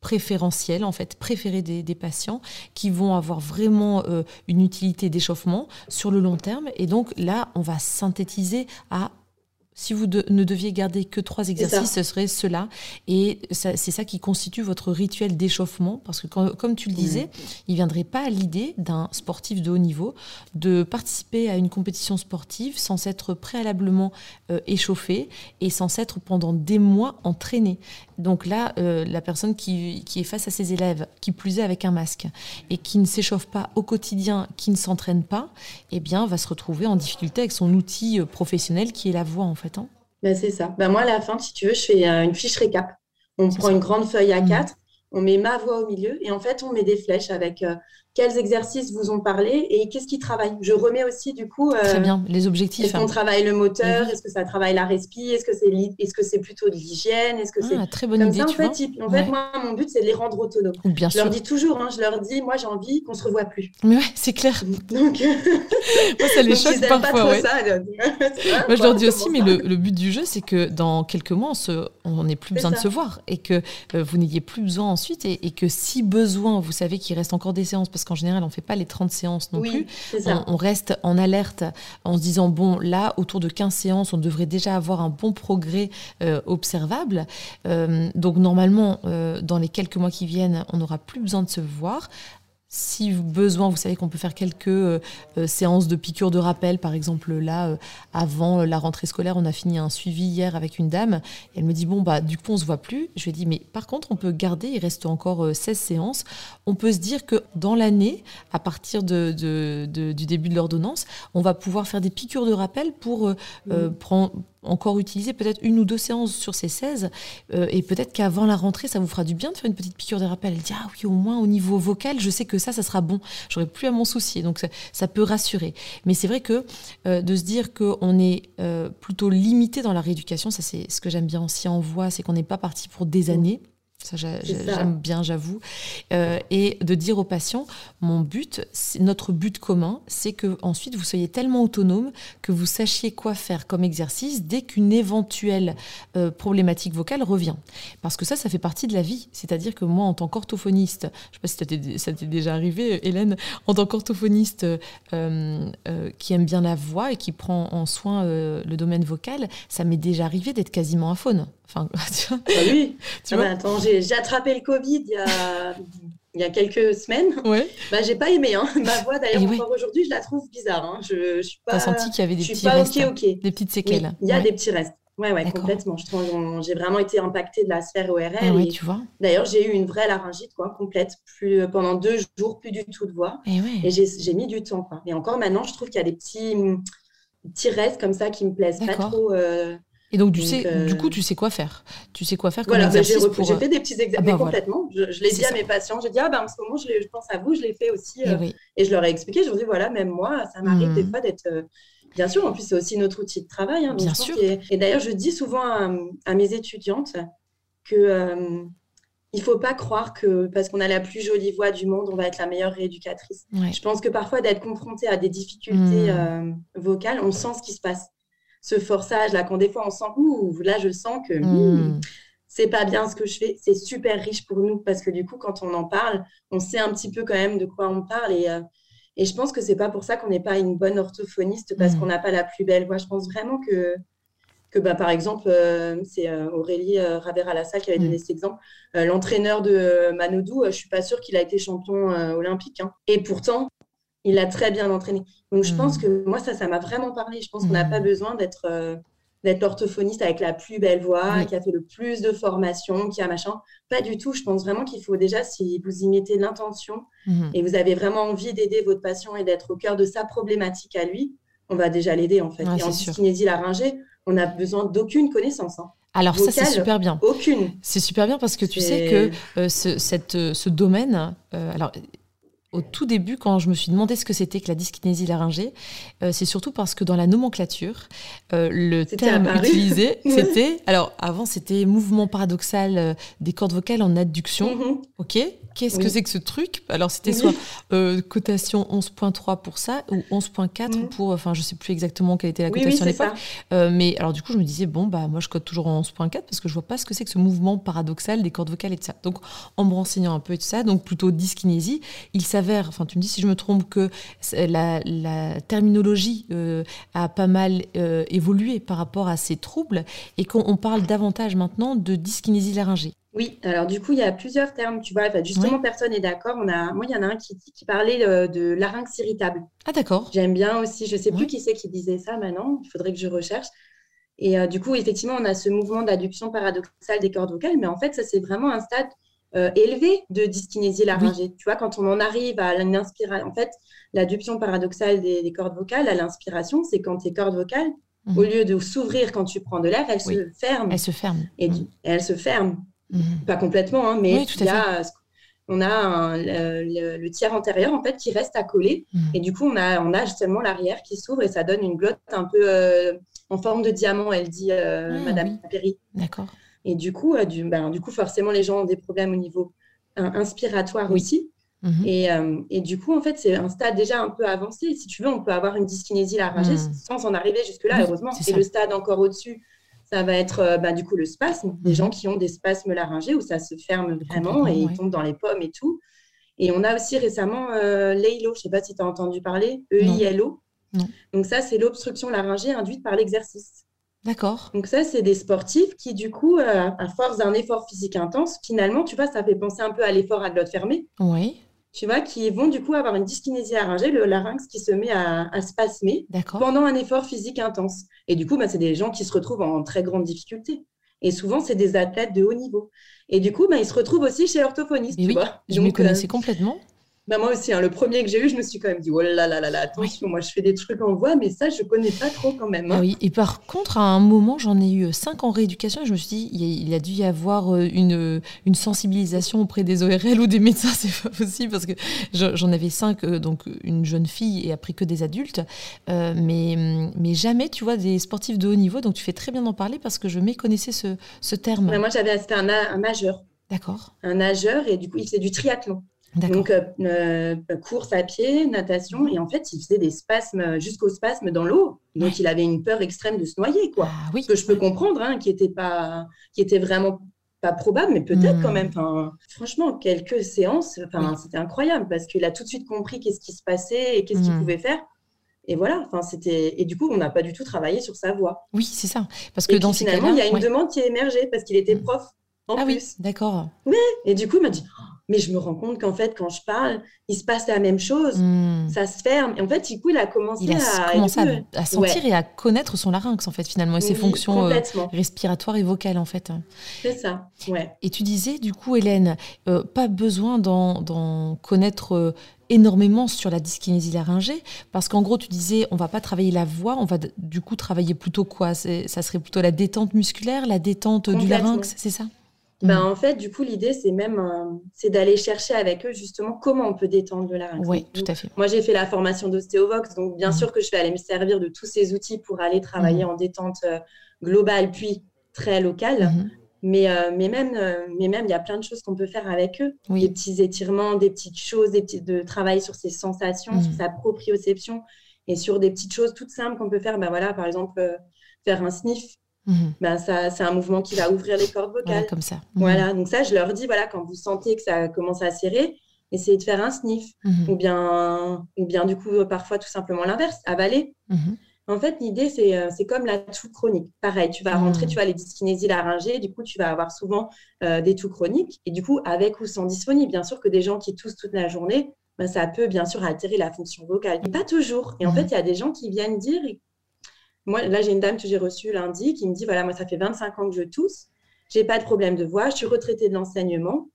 préférentiels, en fait, préférés des, des, patients, qui vont avoir vraiment une utilité d'échauffement sur le long terme. Et donc là, on va synthétiser à si vous ne deviez garder que trois exercices, ce serait cela. Et c'est ça qui constitue votre rituel d'échauffement. Parce que, comme tu le disais, il ne viendrait pas à l'idée d'un sportif de haut niveau de participer à une compétition sportive sans s'être préalablement euh, échauffé et sans s'être pendant des mois entraîné. Donc là, euh, la personne qui, est face à ses élèves, qui plus est avec un masque, et qui ne s'échauffe pas au quotidien, qui ne s'entraîne pas, eh bien, va se retrouver en difficulté avec son outil euh, professionnel qui est la voix, en fait. Hein. Ben, c'est ça. Ben, moi, à la fin, si tu veux, je fais euh, une fiche récap. On prend une grande feuille A4, mmh. on met ma voix au milieu, et en fait, on met des flèches avec quels exercices vous ont parlé et qu'est-ce qui travaille? Je remets aussi du coup. Très bien, les objectifs. Est-ce qu'on hein. travaille le moteur? Est-ce que ça travaille la respi? Est-ce que c'est est-ce que c'est plutôt de l'hygiène? Est-ce que ah, c'est très bonne idée, ça, en, fait, en fait, moi, mon but c'est de les rendre autonomes. Bien je leur dis toujours, hein, je leur dis, moi j'ai envie qu'on se revoie plus. Mais ouais, c'est clair. Donc, moi ça les choque parfois. Ouais. Ça, moi je leur dis aussi, mais le, but du jeu c'est que dans quelques mois on n'ait plus besoin de se voir et que euh, vous n'ayez plus besoin ensuite et, et, que si besoin, vous savez qu'il reste encore des séances parce qu'en général, on ne fait pas les 30 séances non plus. On, reste en alerte en se disant, bon, là, autour de 15 séances, on devrait déjà avoir un bon progrès euh, observable. Euh, donc, normalement, euh, dans les quelques mois qui viennent, on n'aura plus besoin de se voir. Si besoin, vous savez qu'on peut faire quelques euh, euh, séances de piqûres de rappel. Par exemple, là, euh, avant la rentrée scolaire, on a fini un suivi hier avec une dame. Et elle me dit, bon, bah, du coup, on se voit plus. Je lui ai dit, mais par contre, on peut garder, il reste encore 16 séances. On peut se dire que dans l'année, à partir de, du début de l'ordonnance, on va pouvoir faire des piqûres de rappel pour prendre encore utiliser peut-être une ou deux séances sur ces 16 euh, et peut-être qu'avant la rentrée ça vous fera du bien de faire une petite piqûre de rappel dit ah oui au moins au niveau vocal je sais que ça ça sera bon. J'aurai plus à m'en soucier. Donc ça, peut rassurer. Mais c'est vrai que euh, de se dire qu'on est euh, plutôt limité dans la rééducation ça c'est ce que j'aime bien aussi en voix c'est qu'on n'est pas parti pour des années ça, j'aime bien, j'avoue. Euh, et de dire aux patients, mon but, notre but commun, c'est que ensuite vous soyez tellement autonome que vous sachiez quoi faire comme exercice dès qu'une éventuelle euh, problématique vocale revient. Parce que ça, ça fait partie de la vie. C'est-à-dire que moi, en tant qu'orthophoniste, je ne sais pas si ça t'est déjà arrivé, Hélène, en tant qu'orthophoniste euh, qui aime bien la voix et qui prend en soin le domaine vocal, ça m'est déjà arrivé d'être quasiment un faune. Enfin, tu vois. Ah oui. tu ah vois bah, attends, j'ai attrapé le Covid il y a, il y a quelques semaines. Ouais. Bah, j'ai pas aimé. Hein. Ma voix, d'ailleurs, encore aujourd'hui, je la trouve bizarre. Hein. Je, je suis pas. senti qu'il y avait des petits restes, des petites séquelles. il y a des petits restes. Ouais, ouais, complètement. J'ai vraiment été impactée de la sphère ORL. Ah ouais, tu vois. D'ailleurs, j'ai eu une vraie laryngite, quoi, complète. Plus, pendant deux jours, plus du tout de voix. Et, ouais. et j'ai mis du temps, quoi. Et encore maintenant, je trouve qu'il y a des petits, petits restes comme ça qui me plaisent pas trop. Euh, Et donc, du, sais, du coup, tu sais quoi faire. Tu sais quoi faire comme voilà, bah, exercice j'ai, pour... fait des petits exercices, Ah bah, complètement. Je, je l'ai dit à mes patients. J'ai dit, ah ben, en ce moment, je, pense à vous, je l'ai fait aussi. Eh euh, oui. Et je leur ai expliqué, je leur ai dit, voilà, même moi, ça m'arrive des fois d'être. euh, bien sûr, en plus, c'est aussi notre outil de travail. hein, Bien sûr. est- Et d'ailleurs, je dis souvent à, à mes étudiantes que euh, il faut pas croire que parce qu'on a la plus jolie voix du monde, on va être la meilleure rééducatrice. Ouais. Je pense que parfois, d'être confronté à des difficultés euh, vocales, on sent ce qui se passe. Ce forçage, là, quand des fois on sent, ouh, là, je sens que. hmm, Hmm. c'est pas bien ce que je fais, c'est super riche pour nous parce que du coup, quand on en parle, on sait un petit peu quand même de quoi on parle et, euh, et je pense que c'est pas pour ça qu'on n'est pas une bonne orthophoniste parce Mm. qu'on n'a pas la plus belle voix. Je pense vraiment que, que bah, par exemple, euh, c'est euh, Aurélie euh, qui avait donné cet exemple. L'entraîneur de Manodou, je suis pas sûre qu'il a été champion olympique hein. et pourtant, il a très bien entraîné. Donc je pense que moi, ça, ça m'a vraiment parlé. Je pense qu'on n'a Mm. pas besoin d'être. euh, d'être l'orthophoniste avec la plus belle voix, Oui. qui a fait le plus de formation, qui a machin. Pas du tout. Je pense vraiment qu'il faut déjà, si vous y mettez l'intention Mhm. et vous avez vraiment envie d'aider votre patient et d'être au cœur de sa problématique à lui, on va déjà l'aider en fait. Et en dyskinésie laryngée, on n'a besoin d'aucune connaissance. hein. Alors ça, c'est super bien. Aucune. C'est super bien parce que tu sais que euh, ce, cette, euh, ce domaine, euh, alors au tout début, quand je me suis demandé ce que c'était que la dyskinésie laryngée, euh, c'est surtout parce que dans la nomenclature, euh, le terme apparu. utilisé, c'était, alors avant c'était mouvement paradoxal euh, des cordes vocales en adduction, Mhm. ok Qu'est-ce que c'est que ce truc? Alors c'était Oui. soit cotation 11.3 pour ça ou 11.4 Mhm. pour, enfin je sais plus exactement quelle était la Oui, oui, cotation à l'époque. mais alors du coup, je me disais, bon, bah moi je code toujours en 11.4 parce que je vois pas ce que c'est que ce mouvement paradoxal des cordes vocales et de ça. Donc en me renseignant un peu et tout ça, donc plutôt dyskinésie, il s'avère, enfin tu me dis si je me trompe, que la, la terminologie euh, a pas mal euh, évolué par rapport à ces troubles et qu'on on parle davantage maintenant de dyskinésie laryngée. Oui, alors du coup, il y a plusieurs termes, tu vois. Enfin, justement, personne n'est d'accord. On a... Moi, il y en a un qui, qui parlait euh, de larynx irritable. Ah d'accord. J'aime bien aussi, je sais plus qui c'est qui disait ça maintenant, il faudrait que je recherche. Et euh, du coup, effectivement, on a ce mouvement d'adduction paradoxale des cordes vocales, mais en fait, ça, c'est vraiment un stade euh, élevé de dyskinésie laryngée. Tu vois, quand on en arrive à une inspiration, en fait, l'adduction paradoxale des, des cordes vocales à l'inspiration, c'est quand tes cordes vocales, Mhm. au lieu de s'ouvrir quand tu prends de l'air, elles Oui. se ferment. Elle se ferme. Et du- elles se ferment, Mhm. pas complètement, hein, mais Oui, tout à il y a, on a un- le, le- le tiers antérieur, en fait, qui reste à coller. Mhm. Et du coup, on a, on a seulement l'arrière qui s'ouvre et ça donne une glotte un peu euh, en forme de diamant, elle dit euh, Ah, Madame Perry. D'accord. Et du coup, euh, du, ben, du coup, forcément, les gens ont des problèmes au niveau euh, inspiratoire Oui. aussi. Mhm. Et, euh, et du coup, en fait, c'est un stade déjà un peu avancé. Si tu veux, on peut avoir une dyskinésie laryngée Mm. sans en arriver jusque-là, Oui, heureusement. c'est Et le stade encore au-dessus, ça va être euh, ben, du coup le spasme. Des Mhm. gens qui ont des spasmes laryngés où ça se ferme vraiment et ils ouais. tombent dans les pommes et tout. Et on a aussi récemment euh, l'EILO, je ne sais pas si tu as entendu parler, E-I-L-O. Donc ça, c'est l'obstruction laryngée induite par l'exercice. D'accord. Donc ça, c'est des sportifs qui, du coup, euh, à force d'un effort physique intense, finalement, tu vois, ça fait penser un peu à l'effort à glotte fermée, Oui. tu vois, qui vont du coup avoir une dyskinésie laryngée, le larynx qui se met à, à spasmer pendant un effort physique intense. Et du coup, bah, c'est des gens qui se retrouvent en très grande difficulté. Et souvent, c'est des athlètes de haut niveau. Et du coup, bah, ils se retrouvent aussi chez l'orthophoniste, oui, vois. je me euh, connaissais complètement. Bah, moi aussi, hein, le premier que j'ai eu, je me suis quand même dit, oh là là là là, attention, moi je fais des trucs en voix, mais ça, je connais pas trop quand même. Ah hein. oui, et par contre, à un moment, j'en ai eu cinq en rééducation et je me suis dit, il a, dû y avoir euh, une, une sensibilisation auprès des ORL ou des médecins, c'est pas possible parce que je- j'en avais cinq, euh, donc une jeune fille et après que des adultes, Euh, mais, mais jamais, tu vois, des sportifs de haut niveau, donc tu fais très bien d'en parler parce que je méconnaissais ce, ce terme. Mais moi, j'avais, c'était un, un nageur, D'accord, un nageur, et du coup, il faisait du triathlon. Donc, euh, euh, course à pied, natation, et en fait, il faisait des spasmes jusqu'au spasme dans l'eau. Donc, Ouais. il avait une peur extrême de se noyer, quoi. Ah oui, Ce que je peux comprendre, hein, qui était pas, qui était vraiment pas probable, mais peut-être Hmm. quand même. Enfin, franchement, quelques séances, enfin, Oui. c'était incroyable parce qu'il a tout de suite compris qu'est-ce qui se passait et qu'est-ce qu'il Hmm. pouvait faire. Et voilà, enfin, c'était. Et du coup, on n'a pas du tout travaillé sur sa voix. oui, c'est ça. Parce que Et dans puis, ces finalement, il y a une ouais. demande qui est émergée parce qu'il était Hmm. prof en Ah plus. oui, d'accord. Et du coup, il m'a dit, mais je me rends compte qu'en fait, quand je parle, il se passe la même chose. Hmm. Ça se ferme. Et en fait, du coup, il a commencé Il a à. commencé à, sentir et à connaître son larynx, en fait, finalement, et ses oui, fonctions euh, respiratoires et vocales, en fait. C'est ça. Ouais. Et tu disais, du coup, Hélène, euh, pas besoin d'en d'en connaître euh, énormément sur la dyskinésie laryngée parce qu'en gros, tu disais, on va pas travailler la voix, on va du coup travailler plutôt quoi? Ça serait plutôt la détente musculaire, la détente du larynx, c'est ça? Ben, mm. En fait, du coup, l'idée, c'est même euh, c'est d'aller chercher avec eux justement comment on peut détendre le larynx. Oui, tout à fait. Moi, j'ai fait la formation d'ostéovox, donc bien mm. sûr que je vais aller me servir de tous ces outils pour aller travailler mm. en détente euh, globale, puis très locale. Mm-hmm. Mais, euh, mais même, mais même, il y a plein de choses qu'on peut faire avec eux. Des petits étirements, des petites choses, des petits, de travail sur ses sensations, sur sa proprioception et sur des petites choses toutes simples qu'on peut faire. Ben voilà, par exemple, faire un sniff Mhm. Ben ça, c'est un mouvement qui va ouvrir les cordes vocales. comme ça. Mhm. Voilà, donc ça, je leur dis, voilà, quand vous sentez que ça commence à serrer, essayez de faire un sniff. Mhm. Ou, bien, ou bien, du coup, parfois, tout simplement l'inverse, avaler. En fait, l'idée, c'est, euh, c'est comme la toux chronique. Pareil, tu vas rentrer, tu as les dyskinésies laryngées, du coup, tu vas avoir souvent euh, des toux chroniques. Et du coup, avec ou sans dysphonie, bien sûr que des gens qui toussent toute la journée, ben, ça peut bien sûr altérer la fonction vocale. Mais pas toujours. Et en fait, il y a des gens qui viennent dire, moi, là, j'ai une dame que j'ai reçue lundi qui me dit voilà, moi, ça fait 25 ans que je tousse, j'ai pas de problème de voix, je suis retraitée de l'enseignement.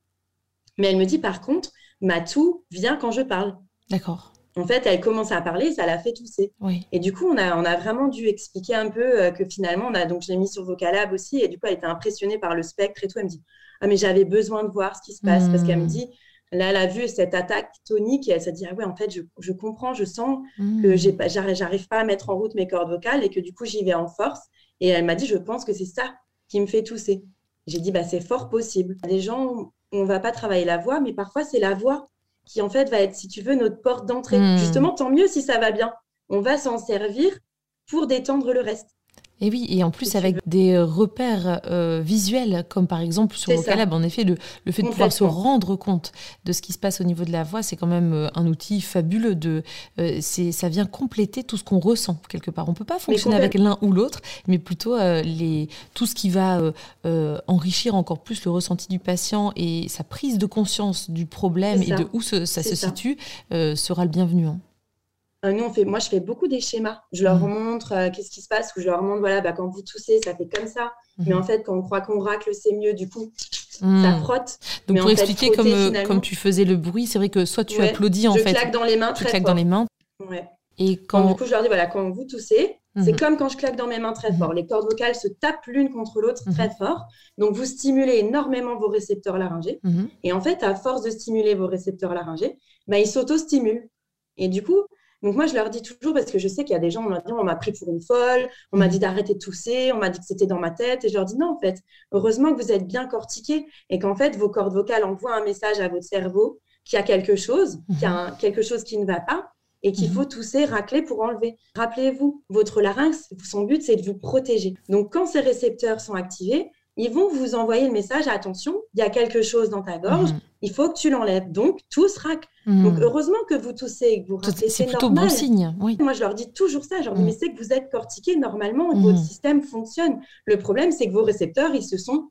Mais elle me dit par contre, ma toux vient quand je parle. D'accord. En fait, elle commence à parler, ça l'a fait tousser. Oui. Et du coup, on a, on a vraiment dû expliquer un peu euh, que finalement, on a donc je l'ai mis sur Vocalab aussi, et du coup, elle était impressionnée par le spectre et tout. Elle me dit ah mais j'avais besoin de voir ce qui se passe parce qu'elle me dit Là, elle a vu cette attaque tonique et elle s'est dit Ah ouais, en fait, je, comprends, je sens mmh. que j'arrive pas à mettre en route mes cordes vocales et que du coup, j'y vais en force. Et elle m'a dit Je pense que c'est ça qui me fait tousser. J'ai dit bah, C'est fort possible. Des gens, on va pas travailler la voix, mais parfois, c'est la voix qui, en fait, va être, si tu veux, notre porte d'entrée. Mmh. Justement, tant mieux si ça va bien. On va s'en servir pour détendre le reste. Et oui, et en plus avec des euh, repères euh, visuels, comme par exemple sur Vocalab, en effet, le, le fait de pouvoir se rendre compte de ce qui se passe au niveau de la voix, c'est quand même euh, un outil fabuleux. De, c'est, ça vient compléter tout ce qu'on ressent quelque part. On peut pas fonctionner avec l'un ou l'autre, mais plutôt les, tout ce qui va enrichir encore plus le ressenti du patient et sa prise de conscience du problème et de où ça se situe sera le bienvenu. Hein. Euh, nous, on fait, moi, je fais beaucoup des schémas. Je leur mmh. montre euh, qu'est-ce qui se passe, ou je leur montre, voilà, bah, quand vous toussez, ça fait comme ça. Mmh. Mais en fait, quand on croit qu'on racle, c'est mieux. Du coup, mmh. ça frotte. Donc, pour expliquer, comme, euh, comme tu faisais le bruit, c'est vrai que soit tu applaudis, en fait. Je claque dans les mains tu très claques dans les mains. Ouais. Et quand... du coup, je leur dis, voilà, quand vous toussez, c'est comme quand je claque dans mes mains très fort. Les cordes vocales se tapent l'une contre l'autre très fort. Donc, vous stimulez énormément vos récepteurs laryngés. Et en fait, à force de stimuler vos récepteurs laryngés, bah, ils s'auto-stimulent. Et du coup, donc moi, je leur dis toujours, parce que je sais qu'il y a des gens, on m'a pris pour une folle, on m'a dit d'arrêter de tousser, on m'a dit que c'était dans ma tête, et je leur dis non, en fait, heureusement que vous êtes bien cortiqué et qu'en fait, vos cordes vocales envoient un message à votre cerveau qu'il y a quelque chose, qu'il y a quelque chose qui ne va pas, et qu'il faut tousser, racler pour enlever. Rappelez-vous, votre larynx, son but, c'est de vous protéger. Donc, quand ces récepteurs sont activés, ils vont vous envoyer le message attention, il y a quelque chose dans ta gorge, mhm. Il faut que tu l'enlèves. Donc, tous rac. Mhm. Donc, heureusement que vous toussez et que vous raclez. C'est plutôt bon signe. Oui. Moi, je leur dis toujours ça. Je leur dis, mhm. mais c'est que vous êtes cortiqué normalement, votre système fonctionne. Le problème, c'est que vos récepteurs, ils se sont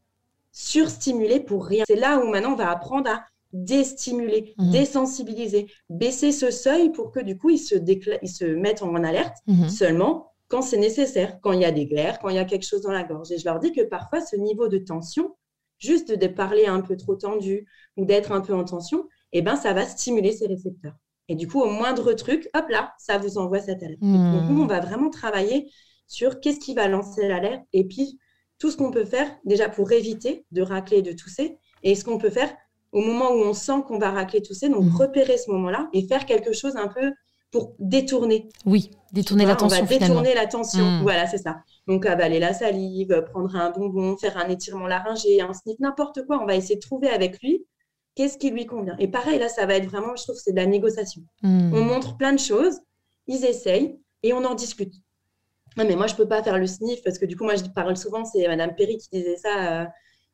surstimulés pour rien. C'est là où maintenant, on va apprendre à déstimuler, désensibiliser, baisser ce seuil pour que du coup, ils se, ils se mettent en alerte seulement quand c'est nécessaire, quand il y a des glaires, quand il y a quelque chose dans la gorge. Et je leur dis que parfois, ce niveau de tension, juste de parler un peu trop tendu ou d'être un peu en tension, eh ben, ça va stimuler ces récepteurs. Et du coup, au moindre truc, hop là, ça vous envoie cette alerte. Hmm. Donc, nous, on va vraiment travailler sur qu'est-ce qui va lancer l'alerte et puis tout ce qu'on peut faire déjà pour éviter de racler, de tousser et ce qu'on peut faire au moment où on sent qu'on va racler, tousser. Donc, hmm. repérer ce moment-là et faire quelque chose un peu pour détourner. Oui, détourner l'attention. On va détourner l'attention. Hmm. Voilà, c'est ça. Donc, avaler la salive, prendre un bonbon, faire un étirement laryngé, un sniff, n'importe quoi. On va essayer de trouver avec lui qu'est-ce qui lui convient. Et pareil, là, ça va être vraiment, je trouve, c'est de la négociation. Hmm. On montre plein de choses, ils essayent et on en discute. Non, mais moi, je ne peux pas faire le sniff parce que du coup, moi, je parle souvent, c'est Madame Perry qui disait ça euh,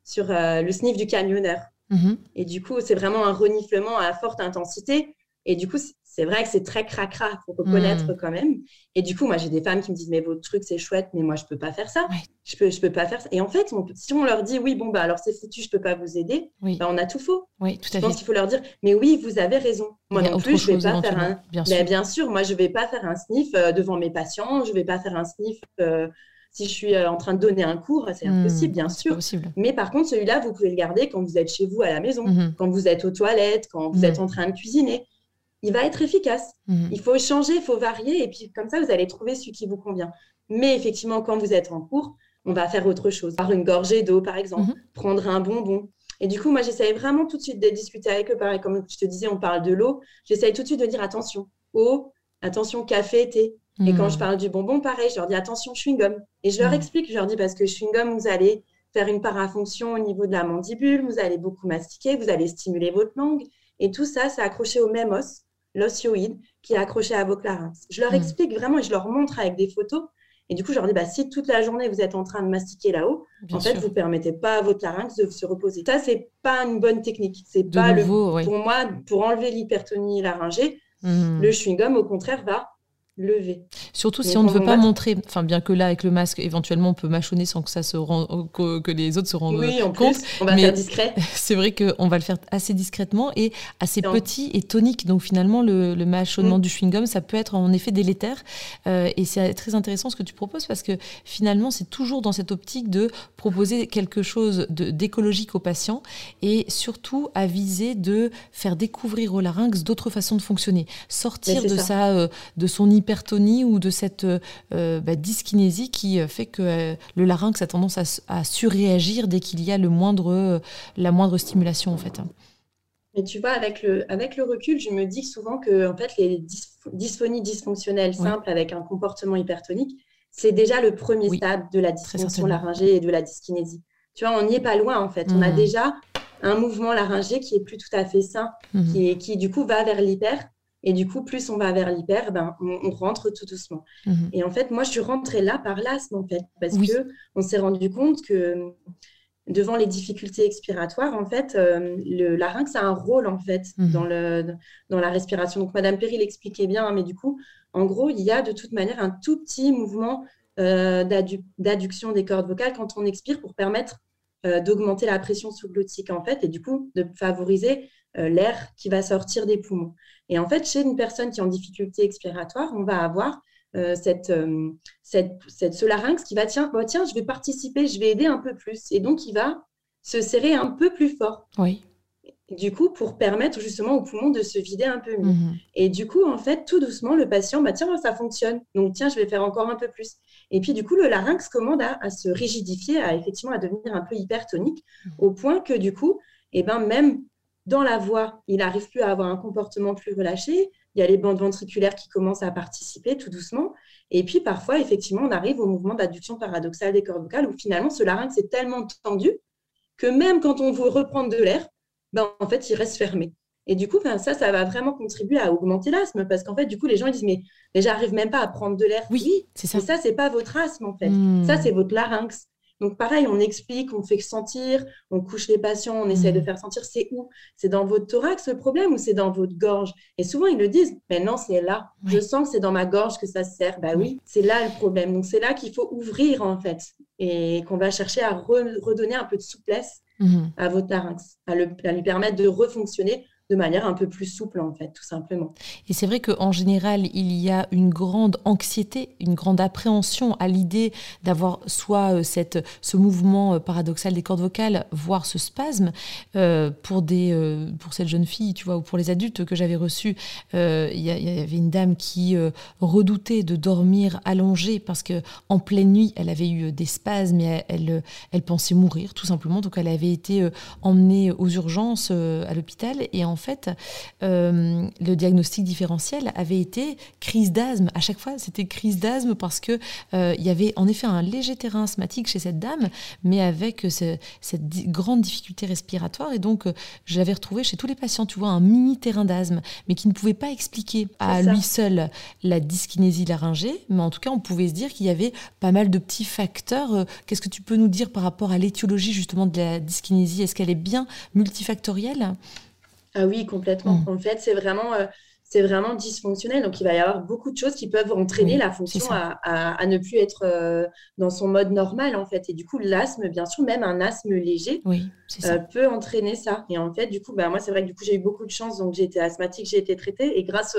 sur euh, le sniff du camionneur. Mhm. Et du coup, c'est vraiment un reniflement à forte intensité. Et du coup, c'est vrai que c'est très cracra, il faut reconnaître mm. quand même. Et du coup, moi, j'ai des femmes qui me disent, mais votre truc, c'est chouette, mais moi, je peux pas faire ça. Je peux, je peux pas faire ça. Et en fait, si on leur dit, oui, bon, bah, alors c'est foutu, je peux pas vous aider, bah, on a tout faux. Oui, tout à je pense qu'il faut leur dire, mais oui, vous avez raison. Moi non plus, je vais pas faire un. Bien sûr. Mais bien sûr, moi, je vais pas faire un sniff euh, devant mes patients, je vais pas faire un sniff. Euh, si je suis euh, en train de donner un cours, c'est mm. impossible, bien sûr. Possible. Mais par contre, celui-là, vous pouvez le garder quand vous êtes chez vous à la maison, mm-hmm. quand vous êtes aux toilettes, quand vous mm. êtes en train de cuisiner. Il va être efficace. Mhm. Il faut changer, il faut varier, et puis comme ça, vous allez trouver celui qui vous convient. Mais effectivement, quand vous êtes en cours, on va faire autre chose. Par une gorgée d'eau, par exemple, mhm. prendre un bonbon. Et du coup, moi, j'essayais vraiment tout de suite de discuter avec eux. Pareil, comme je te disais, on parle de l'eau. J'essayais tout de suite de dire attention, eau, attention, café, thé. Et quand je mhm. parle du bonbon, pareil, je leur dis attention, chewing-gum. Et je leur explique, je leur dis parce que chewing-gum, vous allez faire une parafonction au niveau de la mandibule, vous allez beaucoup mastiquer, vous allez stimuler votre langue. Et tout ça, c'est accroché au même os, l'osioïde, qui est accroché à vos larynx. Je leur hmm. explique vraiment et je leur montre avec des photos. Et du coup, je leur dis, bah, si toute la journée vous êtes en train de mastiquer là-haut, en fait, vous ne permettez pas à votre larynx de se reposer. Ça, c'est pas une bonne technique. C'est pas le, pour moi, pour enlever l'hypertonie laryngée, hmm. le chewing-gum, au contraire, va Surtout si on ne veut pas montrer, enfin bien que là avec le masque éventuellement on peut mâchonner sans que ça se rend, que, les autres se rendent oui, en compte. on va faire discret. C'est vrai qu'on va le faire assez discrètement et assez petit et tonique. Donc finalement le, le mâchonnement mm. du chewing gum ça peut être en effet délétère euh, et c'est très intéressant ce que tu proposes parce que finalement c'est toujours dans cette optique de proposer quelque chose d'écologique aux patients et surtout à viser de faire découvrir au larynx d'autres façons de fonctionner, sortir de sa euh, de son hypertonie ou de cette euh, bah, dyskinésie qui euh, fait que euh, le larynx a tendance à, surréagir dès qu'il y a le moindre, la moindre stimulation en fait. Mais tu vois, avec le, avec le recul, je me dis souvent que en fait, les dysphonies dysfonctionnelles simples avec un comportement hypertonique, c'est déjà le premier stade de la dysfonction laryngée et de la dyskinésie. Tu vois, on n'y est pas loin en fait. On a mmh. déjà un mouvement laryngé qui est plus tout à fait sain, mmh. qui, qui du coup va vers l'hyper et du coup, plus on va vers l'hyper, ben, on, rentre tout doucement. Mhm. Et en fait, moi, je suis rentrée là par l'asthme, en fait, parce qu'on que on s'est rendu compte que devant les difficultés expiratoires, en fait, euh, le larynx a un rôle, en fait, mhm. dans, le, dans la respiration. Donc, Madame Perry l'expliquait bien, mais du coup, en gros, il y a de toute manière un tout petit mouvement euh, d'adduction des cordes vocales quand on expire pour permettre euh, d'augmenter la pression sous-glottique, en fait, et du coup, de favoriser l'air qui va sortir des poumons. Et en fait, chez une personne qui est en difficulté expiratoire, on va avoir euh, cette, euh, cette, cette, ce larynx qui va, tiens, oh, tiens, je vais participer, je vais aider un peu plus. Et donc, il va se serrer un peu plus fort. Oui. Du coup, pour permettre justement au poumon de se vider un peu mieux. Mhm. Et du coup, en fait, tout doucement, le patient, bah, tiens, ça fonctionne. Donc, tiens, je vais faire encore un peu plus. Et puis, du coup, le larynx commande à, se rigidifier, à effectivement à devenir un peu hypertonique, mhm. au point que du coup, et eh ben, même dans la voix, il n'arrive plus à avoir un comportement plus relâché. Il y a les bandes ventriculaires qui commencent à participer tout doucement. Et puis parfois, effectivement, on arrive au mouvement d'adduction paradoxale des cordes vocales où finalement ce larynx est tellement tendu que même quand on veut reprendre de l'air, ben, en fait, il reste fermé. Et du coup, ben, ça, ça va vraiment contribuer à augmenter l'asthme parce qu'en fait, du coup, les gens ils disent mais, j'arrive même pas à prendre de l'air. Oui, c'est ça. Et ça, c'est pas votre asthme en fait. Hmm. Ça, c'est votre larynx. Donc pareil, on explique, on fait sentir, on couche les patients, on essaie de mmh. faire sentir c'est où? C'est dans votre thorax le problème ou c'est dans votre gorge? Et souvent ils le disent, mais non, c'est là. Je sens que c'est dans ma gorge que ça se sert. Bah oui, c'est là le problème. Donc c'est là qu'il faut ouvrir en fait et qu'on va chercher à redonner un peu de souplesse mmh. à votre larynx, à, à lui permettre de refonctionner de manière un peu plus souple, en fait, tout simplement. Et c'est vrai qu'en général, il y a une grande anxiété, une grande appréhension à l'idée d'avoir soit euh, ce mouvement euh, paradoxal des cordes vocales, voire ce spasme. Euh, pour, des, pour cette jeune fille, tu vois, ou pour les adultes que j'avais reçus, il y, avait une dame qui redoutait de dormir allongée parce que en pleine nuit, elle avait eu des spasmes et elle, pensait mourir, tout simplement. Donc, elle avait été emmenée aux urgences à l'hôpital et en fait, euh, le diagnostic différentiel avait été crise d'asthme. À chaque fois, c'était crise d'asthme parce que euh, il y avait en effet un léger terrain asthmatique chez cette dame, mais avec cette grande difficulté respiratoire. Et donc, euh, je l'avais retrouvé chez tous les patients, tu vois, un mini terrain d'asthme, mais qui ne pouvait pas expliquer à lui seul la dyskinésie laryngée. Mais en tout cas, on pouvait se dire qu'il y avait pas mal de petits facteurs. Qu'est-ce que tu peux nous dire par rapport à l'étiologie justement de la dyskinésie? Est-ce qu'elle est bien multifactorielle? Ah oui, complètement. Mmh. En fait, c'est vraiment, euh, c'est vraiment dysfonctionnel. Donc, il va y avoir beaucoup de choses qui peuvent entraîner la fonction à, ne plus être euh, dans son mode normal, en fait. Et du coup, l'asthme, bien sûr, même un asthme léger, euh, peut entraîner ça. Et en fait, du coup, bah, moi, c'est vrai que du coup, j'ai eu beaucoup de chance. Donc, j'ai été asthmatique, j'ai été traitée. Et grâce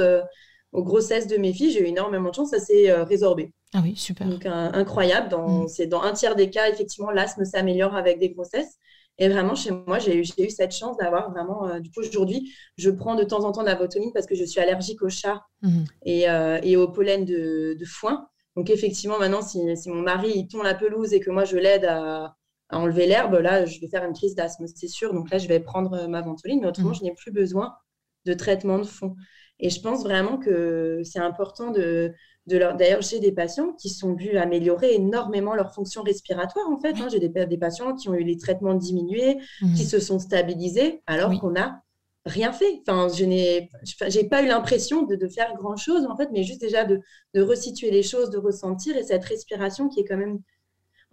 aux grossesses de mes filles, j'ai eu énormément de chance. Ça s'est résorbé. Ah oui, super. Donc, incroyable. Dans, mmh. C'est dans un tiers des cas, effectivement, l'asthme s'améliore avec des grossesses. Et vraiment, chez moi, j'ai eu, eu, cette chance d'avoir vraiment. Euh, du coup, aujourd'hui, je prends de temps en temps de la votomine parce que je suis allergique aux chats mhm. et, euh, et, au pollen de, foin. Donc, effectivement, maintenant, si, si, mon mari il tond la pelouse et que moi, je l'aide à, à, enlever l'herbe, là, je vais faire une crise d'asthme, c'est sûr. Donc, là, je vais prendre ma ventoline, mais autrement, mhm. je n'ai plus besoin de traitement de fond. Et je pense vraiment que c'est important de, D'ailleurs, j'ai des patients qui sont vus améliorer énormément leur fonction respiratoire, en fait. Hein. J'ai des, des, patients qui ont eu les traitements diminués, qui mmh. se sont stabilisés, alors qu'on n'a rien fait. Enfin, je n'ai pas eu l'impression de, faire grand-chose, en fait, mais juste déjà de, de, resituer les choses, de ressentir, et cette respiration qui est quand même...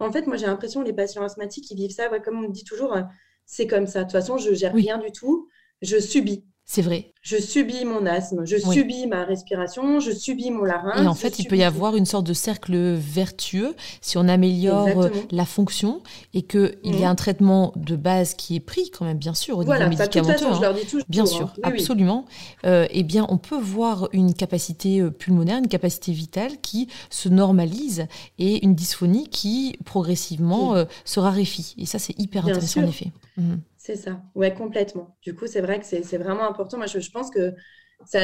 En fait, moi, j'ai l'impression que les patients asthmatiques, ils vivent ça, comme on dit toujours, euh, c'est comme ça. De toute façon, je gère rien du tout, je subis. C'est vrai. Je subis mon asthme, je subis ma respiration, je subis mon larynx. Et en fait, il peut y avoir une sorte de cercle vertueux si on améliore euh, la fonction et qu'il il y a mhm. un traitement de base qui est pris quand même, bien sûr, au niveau médicamenteux. Façon, je leur dis toujours, bien sûr, hein. absolument. Euh, eh bien, on peut voir une capacité euh, pulmonaire, une capacité vitale qui se normalise et une dysphonie qui progressivement se raréfie. Et ça, c'est hyper intéressant en effet. Mhm. C'est ça, ouais, complètement. Du coup, c'est vrai que c'est vraiment important. Moi, je, pense que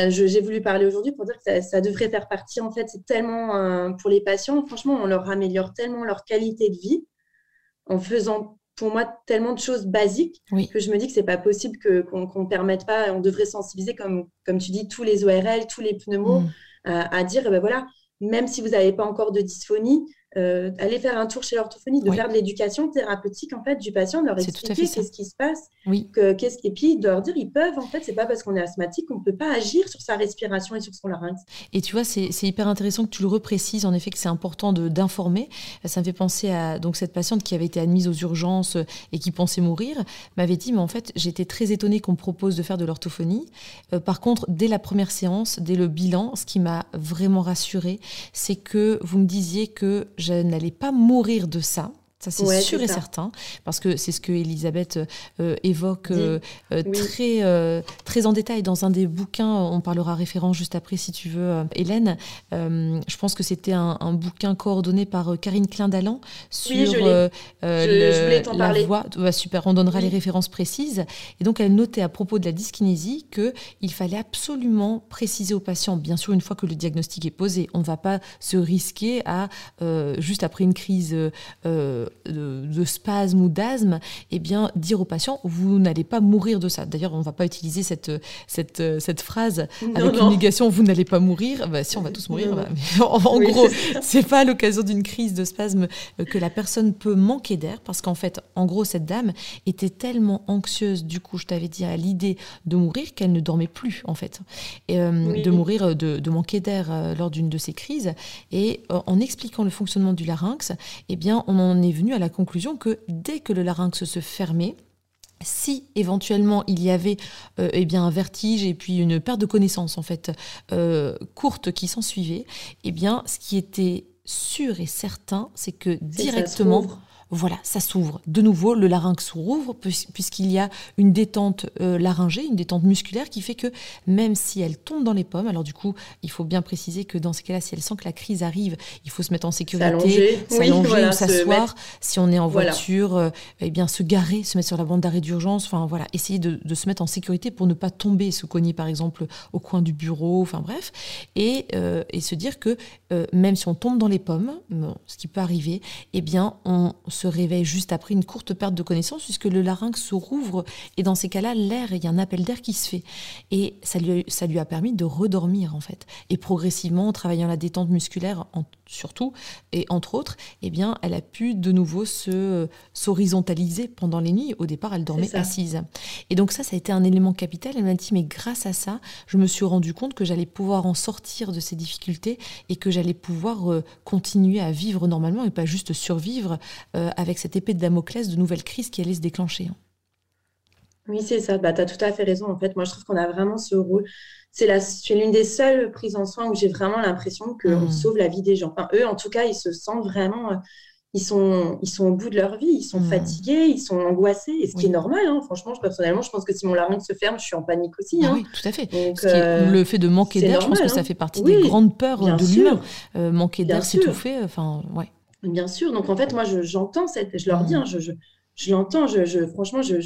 j'ai voulu parler aujourd'hui pour dire que ça, devrait faire partie. En fait, c'est tellement euh, pour les patients, franchement, on leur améliore tellement leur qualité de vie en faisant pour moi tellement de choses basiques que je me dis que c'est pas possible qu'on ne permette pas. On devrait sensibiliser, comme, comme tu dis, tous les ORL, tous les pneumos, mm. à dire, eh ben voilà, même si vous n'avez pas encore de dysphonie, euh, aller faire un tour chez l'orthophonie, de faire de l'éducation thérapeutique en fait du patient, de leur expliquer qu'est-ce qui se passe, oui. que, qu'est-ce et puis de leur dire ils peuvent en fait, c'est pas parce qu'on est asthmatique qu'on peut pas agir sur sa respiration et sur son larynx. Et tu vois, c'est, hyper intéressant que tu le reprécises en effet que c'est important d'informer. Ça me fait penser à donc cette patiente qui avait été admise aux urgences et qui pensait mourir, m'avait dit mais en fait j'étais très étonnée qu'on me propose de faire de l'orthophonie. Euh, par contre, dès la première séance, dès le bilan, ce qui m'a vraiment rassurée, c'est que vous me disiez que je n'allais pas mourir de ça. Ça, c'est sûr et certain, parce que c'est ce que Elisabeth euh, évoque euh, euh, très, très en détail dans un des bouquins. On parlera référence juste après, si tu veux, Hélène. je pense que c'était un, bouquin coordonné par Karine Klein-Dallan sur je la voix. super, on donnera les références précises. Et donc, elle notait à propos de la dyskinésie qu'il fallait absolument préciser aux patients, bien sûr, une fois que le diagnostic est posé, on ne va pas se risquer à, juste après une crise de, spasme ou d'asthme, eh bien, dire aux patients, vous n'allez pas mourir de ça. D'ailleurs, on ne va pas utiliser cette, cette, cette phrase avec une négation, vous n'allez pas mourir. Bah, si, on va tous mourir. Bah, en, gros, c'est pas à l'occasion d'une crise de spasme euh, que la personne peut manquer d'air, parce qu'en fait, en gros, cette dame était tellement anxieuse, du coup, je t'avais dit, à l'idée de mourir qu'elle ne dormait plus, en fait. Et, euh, de mourir, de, de manquer d'air euh, lors d'une de ces crises. Et en expliquant le fonctionnement du larynx, eh bien, on en est venu à la conclusion que dès que le larynx se fermait, si éventuellement il y avait euh, eh bien un vertige et puis une perte de connaissance en fait euh, courte qui s'ensuivait, eh bien ce qui était sûr et certain, c'est que directement voilà, ça s'ouvre. De nouveau, le larynx rouvre puisqu'il y a une détente euh, laryngée, une détente musculaire qui fait que même si elle tombe dans les pommes, alors du coup, il faut bien préciser que dans ces cas-là, si elle sent que la crise arrive, il faut se mettre en sécurité, s'allonger ou s'asseoir. Si on est en voiture, euh, eh bien se garer, se mettre sur la bande d'arrêt d'urgence, enfin voilà, essayer de, se mettre en sécurité pour ne pas tomber, se cogner par exemple au coin du bureau, enfin bref, et, euh, et se dire que même si on tombe dans les pommes, ce qui peut arriver, eh bien on se réveille juste après une courte perte de connaissance puisque le larynx se rouvre et dans ces cas-là, l'air, il y a un appel d'air qui se fait. Et ça lui, ça lui a permis de redormir en fait. Et progressivement, en travaillant la détente musculaire surtout, et entre autres, eh bien, elle a pu de nouveau se s'horizontaliser pendant les nuits. Au départ, elle dormait assise. Et donc ça, ça a été un élément capital. Elle m'a dit, mais grâce à ça, je me suis rendu compte que j'allais pouvoir en sortir de ces difficultés et que j'allais pouvoir euh, continuer à vivre normalement et pas juste survivre euh, avec cette épée de Damoclès de nouvelles crises qui allaient se déclencher. Hein. Oui, c'est ça. Bah, tu as tout à fait raison. En fait, moi, je trouve qu'on a vraiment ce rôle. C'est l'une des seules prises en soin où j'ai vraiment l'impression qu'on mmh. sauve la vie des gens. Enfin, eux, en tout cas, ils se sentent vraiment. Euh, ils sont, ils sont au bout de leur vie, ils sont mmh. fatigués, ils sont angoissés, et ce qui est normal. Hein. Franchement, personnellement, je pense que si mon larynx se ferme, je suis en panique aussi. Ah hein. oui, tout à fait. Euh, le fait de manquer d'air, je pense que ça fait partie des grandes peurs de l'humain. Euh, manquer d'air, s'étouffer, enfin, ouais. Bien sûr. Donc, en fait, moi, j'entends cette. Je leur dis, mm. hein, je, je l'entends, je, franchement, je,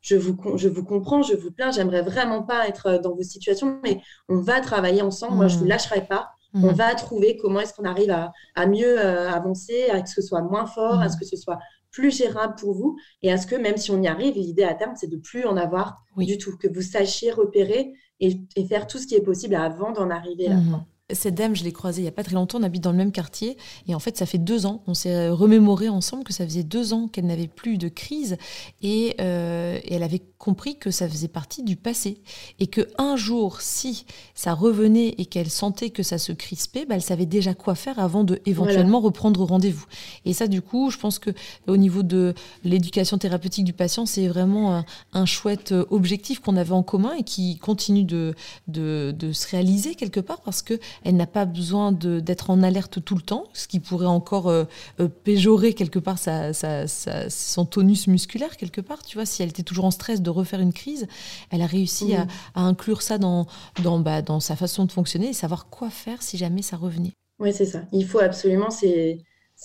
je, vous, je vous comprends, je vous plains, j'aimerais vraiment pas être dans vos situations, mais on va travailler ensemble, moi, je ne vous mmh. lâcherai pas. On mmh. va trouver comment est-ce qu'on arrive à, à mieux euh, avancer, à que ce soit moins fort, à ce que ce soit plus gérable pour vous et à ce que même si on y arrive, l'idée à terme, c'est de plus en avoir du tout, que vous sachiez repérer et, faire tout ce qui est possible avant d'en arriver là. Mmh. Cette dame, je l'ai croisée il n'y a pas très longtemps, on habite dans le même quartier. Et en fait, ça fait deux ans, on s'est remémoré ensemble que ça faisait deux ans qu'elle n'avait plus de crise. Et, euh, et, elle avait compris que ça faisait partie du passé. Et que un jour, si ça revenait et qu'elle sentait que ça se crispait, bah, elle savait déjà quoi faire avant de éventuellement reprendre rendez-vous. Et ça, du coup, je pense que au niveau de l'éducation thérapeutique du patient, c'est vraiment un, un, chouette objectif qu'on avait en commun et qui continue de, de, de se réaliser quelque part parce que elle n'a pas besoin d'être en alerte tout le temps, ce qui pourrait encore euh, euh, péjorer quelque part son tonus musculaire quelque part. Tu vois, si elle était toujours en stress de refaire une crise, elle a réussi à, inclure ça dans, dans, bah, dans sa façon de fonctionner et savoir quoi faire si jamais ça revenait. Oui, c'est ça. Il faut absolument, c'est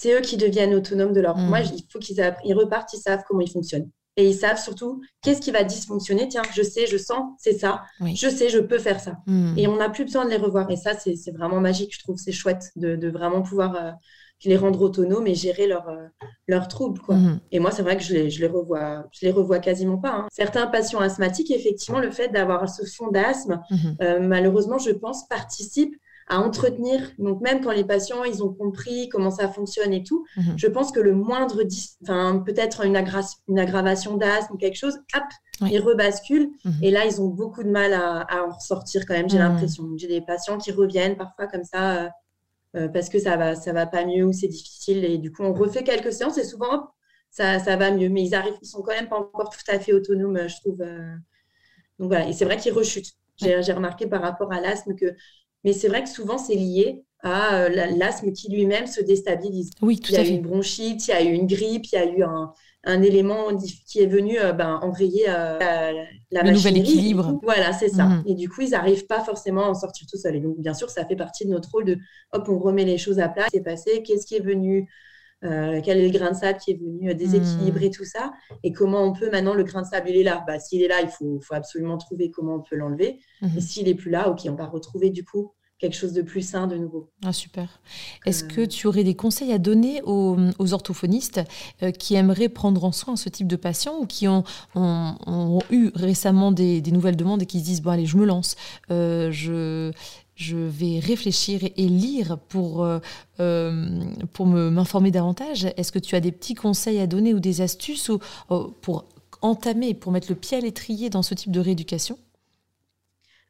eux qui deviennent autonomes de leur. Mm. Moi, il faut qu'ils repartent, ils savent comment ils fonctionnent et ils savent surtout qu'est-ce qui va dysfonctionner. Tiens, je sais, je sens, c'est ça. Je sais, je peux faire ça. Hmm. Et on n'a plus besoin de les revoir. Et ça, c'est vraiment magique. Je trouve c'est chouette de, vraiment pouvoir euh, les rendre autonomes et gérer leurs leur euh, troubles. Quoi. Hmm. Et moi, c'est vrai que je les, je les, revois, je les revois quasiment pas. Hein. Certains patients asthmatiques, effectivement, le fait d'avoir ce fond d'asthme, hmm. euh, malheureusement, je pense, participe à entretenir. Donc même quand les patients, ils ont compris comment ça fonctionne et tout, mhm. je pense que le moindre, enfin peut-être une, une aggravation d'asthme ou quelque chose, hop, ils rebasculent. Mhm. Et là, ils ont beaucoup de mal à, en ressortir quand même, j'ai mhm. l'impression. J'ai des patients qui reviennent parfois comme ça euh, euh, parce que ça va, ça va pas mieux ou c'est difficile. Et du coup, on refait quelques séances et souvent, ça, ça va mieux. Mais ils arrivent, ils sont quand même pas encore tout à fait autonomes, je trouve. Euh. Donc voilà, et c'est vrai qu'ils rechutent. J'ai remarqué par rapport à l'asthme que mais c'est vrai que souvent, c'est lié à euh, l'asthme qui lui-même se déstabilise. Oui, tout il y a eu une bronchite, il y a eu une grippe, il y a eu un, un élément qui est venu euh, ben, enrayer euh, la, Le nouvel équilibre. voilà, c'est ça. Mhm. Et du coup, ils n'arrivent pas forcément à en sortir tout seuls. Et donc, bien sûr, ça fait partie de notre rôle de, hop, on remet les choses à plat. Qu'est-ce qui s'est passé? Qu'est-ce qui est venu quel est le grain de sable qui est venu déséquilibrer mhm. tout ça et comment on peut maintenant le grain de sable il est là bah, s'il est là il faut, faut, absolument trouver comment on peut l'enlever mhm. et s'il est plus là ok on va retrouver du coup quelque chose de plus sain de nouveau. Ah, super. Est-ce que tu aurais des conseils à donner aux, orthophonistes euh, qui aimeraient prendre en soin ce type de patients ou qui ont, ont, eu récemment des, nouvelles demandes et qui se disent, bon allez, je me lance, euh, je, je vais réfléchir et, lire pour, euh, pour m'informer davantage Est-ce que tu as des petits conseils à donner ou des astuces ou, pour entamer, pour mettre le pied à l'étrier dans ce type de rééducation?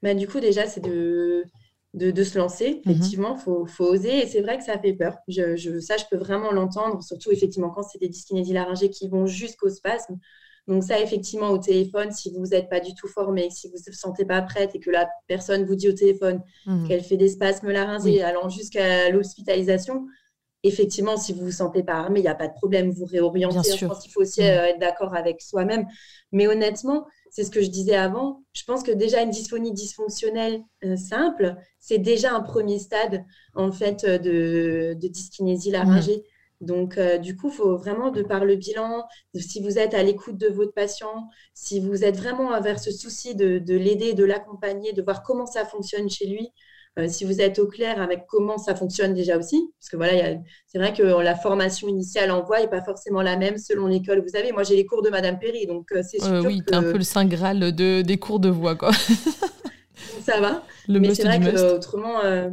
Bah, Du coup, déjà, c'est de de, se lancer. Mhm. Effectivement, il faut, faut, oser. Et c'est vrai que ça fait peur. Je, ça, je peux vraiment l'entendre, surtout effectivement quand c'est des dyskinésies laryngées qui vont jusqu'au spasme. Donc ça, effectivement, au téléphone, si vous n'êtes pas du tout formé, si vous ne vous sentez pas prête et que la personne vous dit au téléphone mhm. qu'elle fait des spasmes laryngés allant jusqu'à l'hospitalisation, effectivement, si vous ne vous sentez pas armé, il n'y a pas de problème, vous réorientez. Je pense qu'il faut aussi mhm. euh, être d'accord avec soi-même. Mais honnêtement, c'est ce que je disais avant. Je pense que déjà une dysphonie dysfonctionnelle euh, simple, c'est déjà un premier stade en fait euh, de, de dyskinésie laryngée. Donc, euh, du coup, faut vraiment, de par le bilan, si vous êtes à l'écoute de votre patient, si vous êtes vraiment vers ce souci de, de l'aider, de l'accompagner, de voir comment ça fonctionne chez lui, euh, si vous êtes au clair avec comment ça fonctionne déjà aussi, parce que voilà, c'est vrai que la formation initiale en voix n'est pas forcément la même selon l'école. Vous savez, moi j'ai les cours de Madame Perry, donc euh, c'est sûr oui, que... un peu le saint graal de, des cours de voix, quoi. ça va. Le Mais c'est vrai que autrement, euh,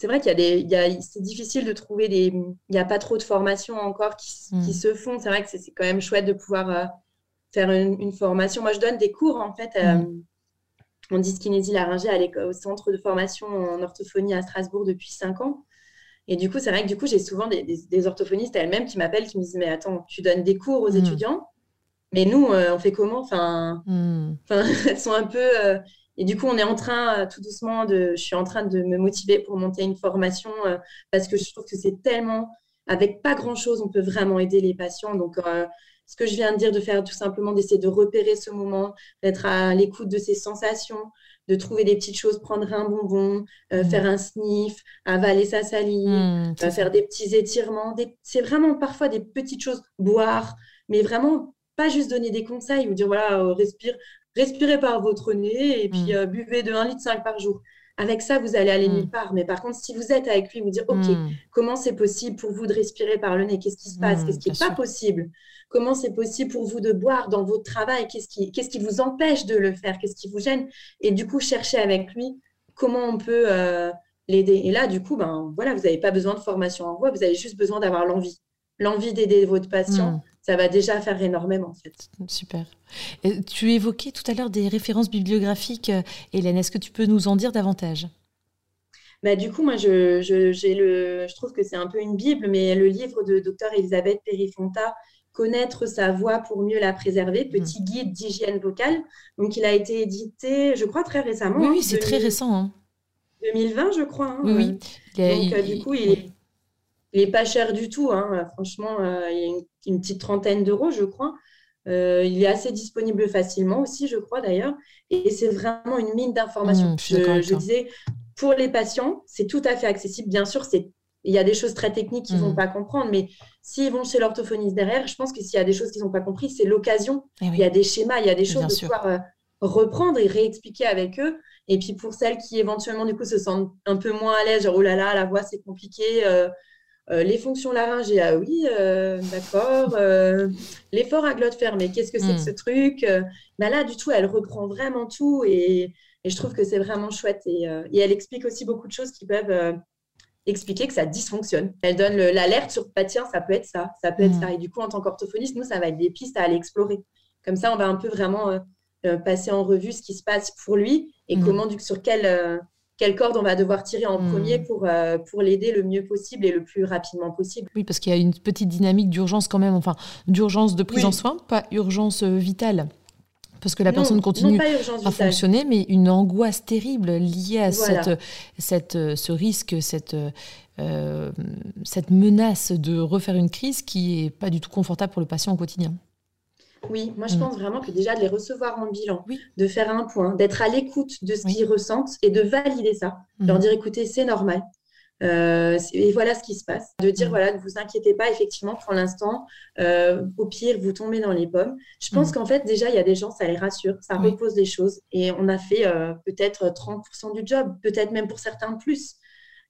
c'est vrai qu'il y a des, c'est difficile de trouver des, il n'y a pas trop de formations encore qui, qui se font. C'est vrai que c'est, quand même chouette de pouvoir faire une, formation. Moi, je donne des cours en fait. Hmm en dyskinésie laryngée au centre de formation en orthophonie à Strasbourg depuis 5 ans. Et du coup, c'est vrai que du coup, j'ai souvent des, orthophonistes elles-mêmes qui m'appellent, qui me disent Mais attends, tu donnes des cours aux hmm. étudiants, mais nous, euh, on fait comment? Enfin, hmm. elles sont un peu. Euh, et du coup, on est en train, euh, tout doucement, de, je suis en train de me motiver pour monter une formation parce que je trouve que c'est tellement. Avec pas grand-chose, on peut vraiment aider les patients. Donc, ce que je viens de dire, de faire tout simplement, d'essayer de repérer ce moment, d'être à l'écoute de ses sensations, de trouver des petites choses, prendre un bonbon, euh, mm. faire un sniff, avaler sa salive, mm, euh, faire des petits étirements. C'est vraiment parfois des petites choses, boire, mais vraiment pas juste donner des conseils ou dire voilà, euh, respire, respirez par votre nez et puis mm. buvez de 1,5 litre par jour. Avec ça, vous allez aller mm. nulle part. Mais par contre, si vous êtes avec lui, vous dire, OK, mm. comment c'est possible pour vous de respirer par le nez? Qu'est-ce qui se passe? Qu'est-ce qui n'est pas possible? Comment c'est possible pour vous de boire dans votre travail? Qu'est-ce qui, qu'est-ce qui vous empêche de le faire? Qu'est-ce qui vous gêne? Et du coup, chercher avec lui comment on peut l'aider. Et là, du coup, ben, voilà, vous n'avez pas besoin de formation en voix, vous avez juste besoin d'avoir l'envie. L'envie d'aider votre patient. Ça va déjà faire énormément, en fait. Super. tu évoquais tout à l'heure des références bibliographiques. Euh, Hélène, est-ce que tu peux nous en dire davantage? Bah, du coup, moi, je, je, le, je trouve que c'est un peu une Bible, mais le livre de docteur Elisabeth Perifonta, Connaître sa voix pour mieux la préserver, hmm. petit guide d'hygiène vocale. Donc, il a été édité, je crois, très récemment. Oui, oui hein, c'est très récent. Hein. 2020, je crois. Hein, oui, oui. Donc, euh, du coup, il n'est pas cher du tout. Hein. Franchement, euh, il y a une, petite trentaine d'euros, je crois. Euh, il est assez disponible facilement aussi, je crois d'ailleurs. Et c'est vraiment une mine d'informations. Mmh, je, disais, pour les patients, c'est tout à fait accessible. Bien sûr, c'est il y a des choses très techniques qu'ils ne vont mmh. pas comprendre, mais s'ils vont chez l'orthophoniste derrière, je pense que s'il y a des choses qu'ils n'ont pas compris, c'est l'occasion. Eh il y a des schémas, il y a des choses de pouvoir reprendre et réexpliquer avec eux. Et puis pour celles qui éventuellement du coup se sentent un peu moins à l'aise, genre oh là là, la voix c'est compliqué, euh, euh, les fonctions laryngées, ah oui, euh, d'accord, l'effort à glotte fermée, qu'est-ce que c'est que hmm. ce truc bah Là, du tout, elle reprend vraiment tout et, et je trouve que c'est vraiment chouette. Et, et, elle explique aussi beaucoup de choses qui peuvent expliquer que ça dysfonctionne. Elle donne l'alerte sur, bah, tiens, ça peut être ça, ça peut être hmm. ça. Et du coup, en tant qu'orthophoniste, nous, ça va être des pistes à aller explorer. Comme ça, on va un peu vraiment euh, passer en revue ce qui se passe pour lui et mm. comment, sur quelle, euh, quelle corde on va devoir tirer en mm. premier pour, euh, pour l'aider le mieux possible et le plus rapidement possible. Oui, parce qu'il y a une petite dynamique d'urgence quand même, enfin, d'urgence de prise en soin, pas urgence vitale parce que la personne continue à fonctionner, mais une angoisse terrible liée à cette, cette, ce risque, cette, cette menace de refaire une crise qui n'est pas du tout confortable pour le patient au quotidien. Oui, moi je mm. pense vraiment que déjà de les recevoir en bilan, de faire un point, d'être à l'écoute de ce qu'ils ressentent et de valider ça. Mm. Leur dire écoutez, c'est normal. Euh, et voilà ce qui se passe. De dire mm. voilà, ne vous inquiétez pas, effectivement, pour l'instant, euh, au pire, vous tombez dans les pommes. Je pense qu'en fait, déjà, il y a des gens, ça les rassure, ça repose des choses. Et on a fait euh, peut-être 30% du job, peut-être même pour certains plus.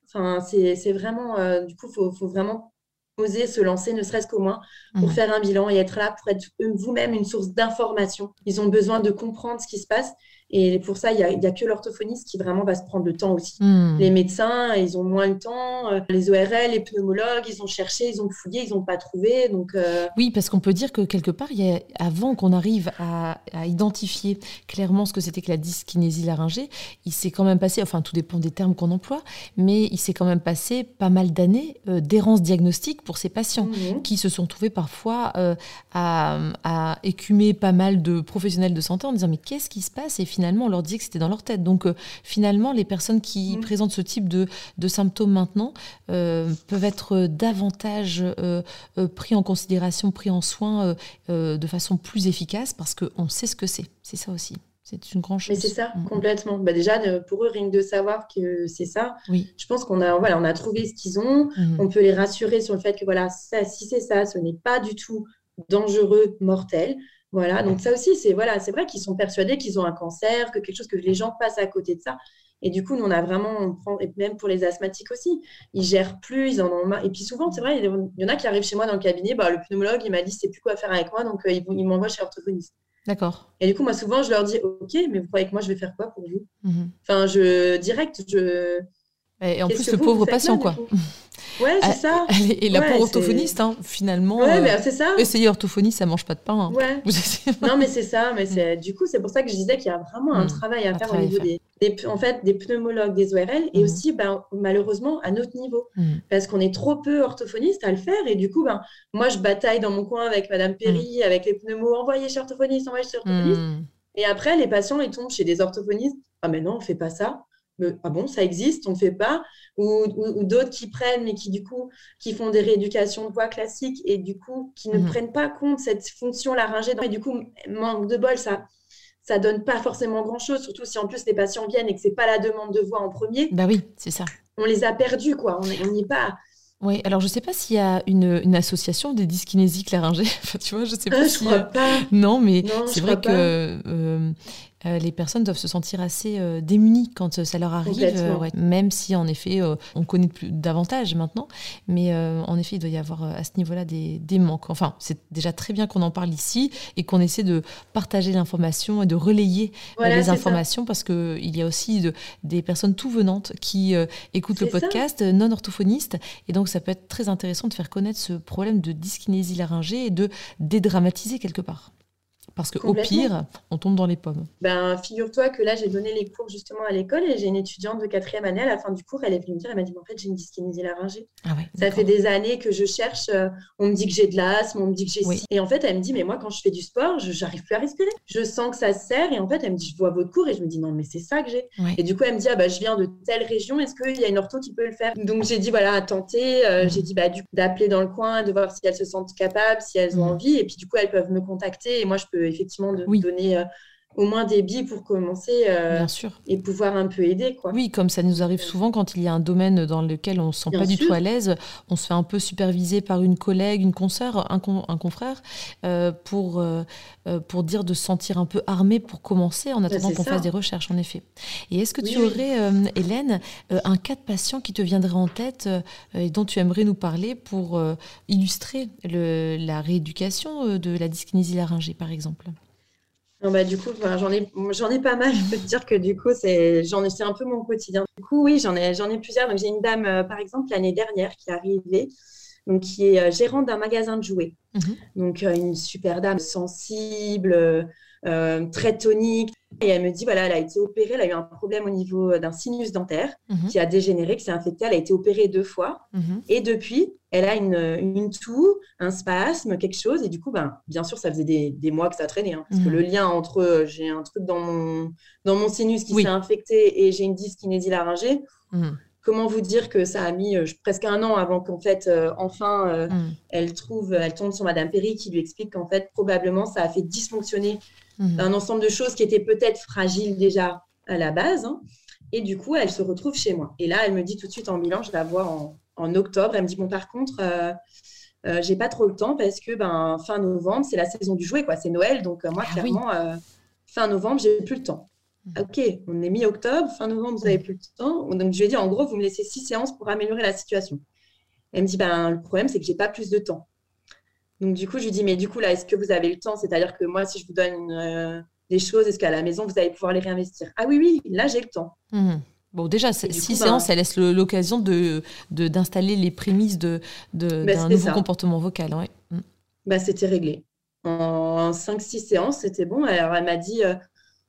Enfin, c'est vraiment, du coup, il faut, faut, vraiment oser se lancer, ne serait-ce qu'au moins, pour mmh. faire un bilan et être là pour être vous-même une source d'information. Ils ont besoin de comprendre ce qui se passe et pour ça, il n'y a, que l'orthophoniste qui vraiment va se prendre le temps aussi. Hmm. Les médecins, ils ont moins le temps. Euh, les ORL, les pneumologues, ils ont cherché, ils ont fouillé, ils n'ont pas trouvé. Donc, euh, Oui, parce qu'on peut dire que quelque part, y a, avant qu'on arrive à, identifier clairement ce que c'était que la dyskinésie laryngée, il s'est quand même passé, enfin tout dépend des termes qu'on emploie, mais il s'est quand même passé pas mal d'années euh, d'errance diagnostique pour ces patients mhm. qui se sont trouvés parfois à, à, écumer pas mal de professionnels de santé en disant mais qu'est-ce qui se passe? Et finalement, on leur dit que c'était dans leur tête. Donc, euh, finalement, les personnes qui mm. présentent ce type de, symptômes maintenant euh, peuvent être davantage euh, pris en considération, pris en soin de façon plus efficace parce qu'on sait ce que c'est. C'est ça aussi. C'est une grande chose. Mais c'est ça, mm. complètement. Bah déjà, pour eux, rien que de savoir que c'est ça, oui. je pense qu'on a, voilà, on a trouvé ce qu'ils ont. Mm. On peut les rassurer sur le fait que voilà, ça, si c'est ça, ce n'est pas du tout dangereux, mortel. Voilà, donc ça aussi, c'est voilà, c'est vrai qu'ils sont persuadés qu'ils ont un cancer, que quelque chose que les gens passent à côté de ça. Et du coup, nous, on a vraiment, on prend, et même pour les asthmatiques aussi, ils gèrent plus, ils en ont marre. Et puis souvent, c'est vrai, il y en a qui arrivent chez moi dans le cabinet, bah, le pneumologue, il m'a dit, c'est plus quoi faire avec moi, donc euh, il, m'envoie chez l'orthophoniste. D'accord. Et du coup, moi, souvent, je leur dis, OK, mais vous croyez que moi, je vais faire quoi pour vous? Mhm. Enfin, je, direct, je. Et en plus, le pauvre patient, quoi. Ouais, c'est ça. et la pauvre orthophoniste, hein, finalement. Ouais, mais euh, c'est ça. Essayer orthophonie, ça mange pas de pain. Hein. Ouais. non, mais c'est ça. Mais c'est du coup, c'est pour ça que je disais qu'il y a vraiment un mm. travail à faire au niveau des, en fait, des pneumologues, des ORL, et mm. aussi, ben, malheureusement, à notre niveau, mm. parce qu'on est trop peu orthophonistes à le faire. Et du coup, ben, moi, je bataille dans mon coin avec Madame Perry, avec les pneumos, envoyez chez orthophoniste, envoyez chez orthophoniste. Et après, les patients, ils tombent chez des orthophonistes. Ah, mais non, on fait pas ça ah bon, ça existe, on ne fait pas, ou, d'autres qui prennent, mais qui du coup, qui font des rééducations de voix classiques et du coup, qui ne mhm. prennent pas compte cette fonction laryngée. Et du coup, manque de bol, ça ça donne pas forcément grand-chose, surtout si en plus les patients viennent et que c'est pas la demande de voix en premier. Bah oui, c'est ça. On les a perdus, quoi. On n'y est pas. Oui, alors je ne sais pas s'il y a une, une association des dyskinésiques laryngées. enfin, tu vois, je sais pas ah, si. Je crois pas. Non, mais c'est vrai que euh, les personnes doivent se sentir assez euh, démunies quand euh, ça leur arrive, même si en effet on connaît plus davantage maintenant, mais en effet il doit y avoir à ce niveau-là des, des, manques. Enfin, c'est déjà très bien qu'on en parle ici et qu'on essaie de partager l'information et de relayer les informations parce que il y a aussi de, des personnes tout venantes qui écoutent le podcast, non orthophonistes, et donc ça peut être très intéressant de faire connaître ce problème de dyskinésie laryngée et de dédramatiser quelque part. Parce qu'au pire, on tombe dans les pommes. Ben, figure-toi que là, j'ai donné les cours justement à l'école et j'ai une étudiante de quatrième année. À la fin du cours, elle est venue me dire, elle m'a dit, en fait, j'ai une dyskinésie laryngée. Ah ça fait des années que je cherche. Euh, on me dit que j'ai de l'asthme, on me dit que j'ai oui. Et en fait, elle me dit, mais moi, quand je fais du sport, je n'arrive plus à respirer. Je sens que ça serre. Et en fait, elle me dit, je vois votre cours et je me dis, non, mais c'est ça que j'ai. Et du coup, elle me dit, ah, bah, je viens de telle région. Est-ce qu'il y a une ortho qui peut le faire? Donc, j'ai dit, voilà, à tenter. Euh, mm. J'ai dit, bah, du d'appeler dans le coin, de voir si elles se sentent capables, si elles ont mm. envie. Et puis, du coup, elles peuvent me contacter. Et moi, je peux effectivement de, donner euh, au moins des billes pour commencer euh, Bien sûr. et pouvoir un peu aider. Quoi. Oui, comme ça nous arrive souvent quand il y a un domaine dans lequel on ne se sent pas du tout à l'aise, on se fait un peu superviser par une collègue, une consoeur, un, confrère, euh, pour, pour dire de se sentir un peu armé pour commencer en attendant qu'on fasse des recherches, en effet. Et est-ce que tu aurais, Hélène, un cas de patient qui te viendrait en tête et dont tu aimerais nous parler pour illustrer le, la rééducation de la dyskinésie laryngée, par exemple? Bah, du coup, j'en ai, j'en ai pas mal. Je peux te dire que du coup, c'est, j'en ai, c'est un peu mon quotidien. Du coup, oui, j'en ai, j'en ai plusieurs. Donc, j'ai une dame, euh, par exemple, l'année dernière qui est arrivée, donc, qui est euh, gérante d'un magasin de jouets. Mhm. Donc, euh, une super dame sensible, très tonique. Et elle me dit, voilà, elle a été opérée, elle a eu un problème au niveau d'un sinus dentaire mhm. qui a dégénéré, qui s'est infecté. Elle a été opérée deux fois. Mhm. Et depuis, elle a une, une, toux, un spasme, quelque chose. Et du coup, ben, bien sûr, ça faisait des, des mois que ça traînait. Hein, parce que mhm. le lien entre euh, j'ai un truc dans mon, dans mon sinus qui s'est infecté et j'ai une dyskinésie laryngée, comment vous dire que ça a mis euh, presque un an avant qu'en fait, euh, enfin, elle trouve, elle tombe sur Madame Perry qui lui explique qu'en fait, probablement, ça a fait dysfonctionner un ensemble de choses qui étaient peut-être fragiles déjà à la base. Hein. et du coup, elle se retrouve chez moi. Et là, elle me dit tout de suite en bilan, je la vois en, en octobre. Elle me dit bon par contre, euh, euh, j'ai pas trop le temps parce que ben fin novembre c'est la saison du jouet quoi, c'est Noël donc euh, moi ah clairement fin novembre j'ai plus le temps. Mmh. Ok, on est mi-octobre, fin novembre vous avez plus le temps. Donc je lui ai dit en gros vous me laissez six séances pour améliorer la situation. Elle me dit ben le problème c'est que j'ai pas plus de temps. Donc du coup je lui dis mais du coup là est-ce que vous avez le temps? C'est-à-dire que moi si je vous donne des choses, est-ce qu'à la maison vous allez pouvoir les réinvestir? Ah oui oui, là j'ai le temps. Mmh. Bon, déjà, six séances, ça laisse l'occasion de, d'installer les prémices de, de, bah, d'un nouveau comportement vocal. Ouais. Mm. Bah, c'était réglé. En 5-6 séances, c'était bon. Alors, elle m'a dit, euh,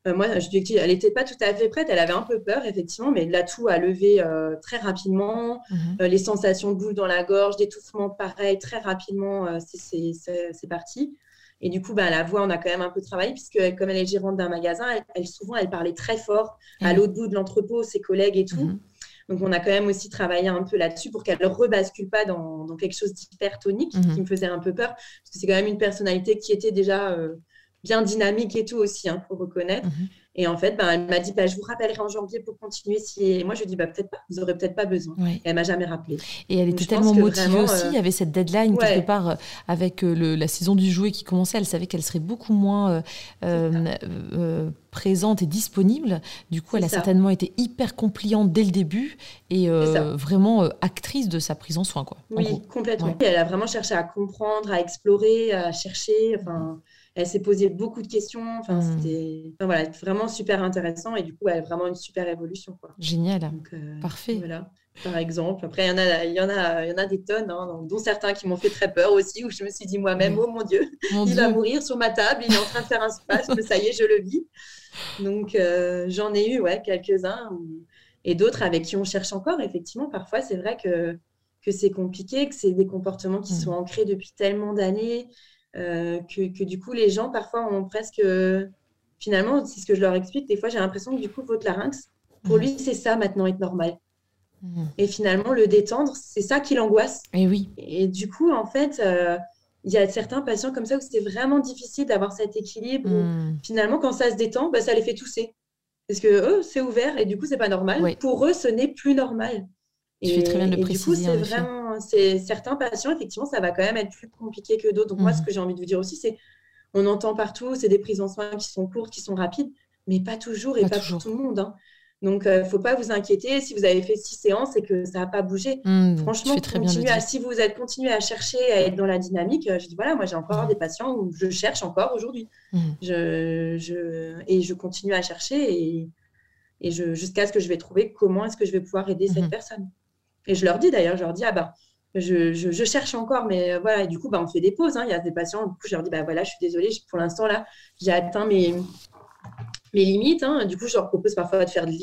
euh, moi, je lui ai dit, elle n'était pas tout à fait prête, elle avait un peu peur, effectivement, mais l'atout a levé euh, très rapidement. Mm-hmm. les sensations de boule dans la gorge, d'étouffement, pareil, très rapidement, c'est, c'est parti. Et du coup, bah, la voix, on a quand même un peu travaillé, puisque comme elle est gérante d'un magasin, elle, souvent, elle parlait très fort à mmh. l'autre bout de l'entrepôt, ses collègues et tout. Mmh. Donc, on a quand même aussi travaillé un peu là-dessus pour qu'elle ne rebascule pas dans, quelque chose d'hypertonique, mmh. qui me faisait un peu peur, parce que c'est quand même une personnalité qui était déjà euh, bien dynamique et tout aussi, il hein, faut reconnaître. Et en fait, ben, elle m'a dit, bah, je vous rappellerai en janvier pour continuer. Si... Et moi, je lui ai dit, bah, peut-être pas, vous n'aurez peut-être pas besoin. Et elle m'a jamais rappelé. Et elle était tellement motivée aussi. Il y avait cette deadline quelque part euh, avec euh, le, la saison du jouet qui commençait. Elle savait qu'elle serait beaucoup moins euh, présente et disponible. Du coup, elle a certainement été hyper compliante dès le début et vraiment actrice de sa prise en soin. Quoi, oui, complètement. Elle a vraiment cherché à comprendre, à explorer, à chercher. Enfin, elle s'est posé beaucoup de questions. Enfin, hmm. c'était voilà, vraiment super intéressant et du coup, elle a vraiment une super évolution. Quoi. Génial. Euh, Parfait. Voilà, par exemple. Après, il y en a, il y en a, il y en a des tonnes, hein, dont certains qui m'ont fait très peur aussi, où je me suis dit moi-même, oh mon Dieu, il va mourir sur ma table, il est en train de faire un spasme, ça y est, je le vis. Donc, euh, j'en ai eu ouais, quelques-uns et d'autres avec qui on cherche encore. Effectivement, parfois, c'est vrai que, que c'est compliqué, que c'est des comportements qui hmm. sont ancrés depuis tellement d'années. Euh, que, du coup, les gens, parfois, ont presque. Finalement, c'est ce que je leur explique. Des fois, j'ai l'impression que du coup, votre larynx, pour lui, c'est ça maintenant, être normal. Mhm. Et finalement, le détendre, c'est ça qui l'angoisse. Et oui. Et du coup, en fait, euh, il y a certains patients comme ça où c'était vraiment difficile d'avoir cet équilibre. Mhm. finalement, quand ça se détend, bah, ça les fait tousser. Parce que eux, c'est ouvert et du coup, c'est pas normal. Pour eux, ce n'est plus normal. Tu fais très bien de le préciser. Du coup, c'est vraiment. C'est certains patients, effectivement, ça va quand même être plus compliqué que d'autres. Donc moi, ce mmh. que j'ai envie de vous dire aussi, c'est on entend partout, c'est des prises en soins qui sont courtes, qui sont rapides, mais pas toujours et pas, pour tout le monde. Hein. Donc, il euh, ne faut pas vous inquiéter. Si vous avez fait six séances et que ça n'a pas bougé, mmh, franchement, à, si vous êtes continué à chercher à être dans la dynamique, euh, je dis voilà, moi j'ai encore mmh. des patients où je cherche encore aujourd'hui. Je, et je continue à chercher et, et jusqu'à ce que je vais trouver comment est-ce que je vais pouvoir aider cette personne. Et je leur dis d'ailleurs, je leur dis, ah ben, je, je, cherche encore, mais euh, voilà, et du coup, bah, on fait des pauses. Hein. Il y a des patients, du coup, je leur dis, bah voilà, je suis désolée, pour l'instant, là, j'ai atteint mes, mes limites. Hein. Du coup, je leur propose parfois de faire de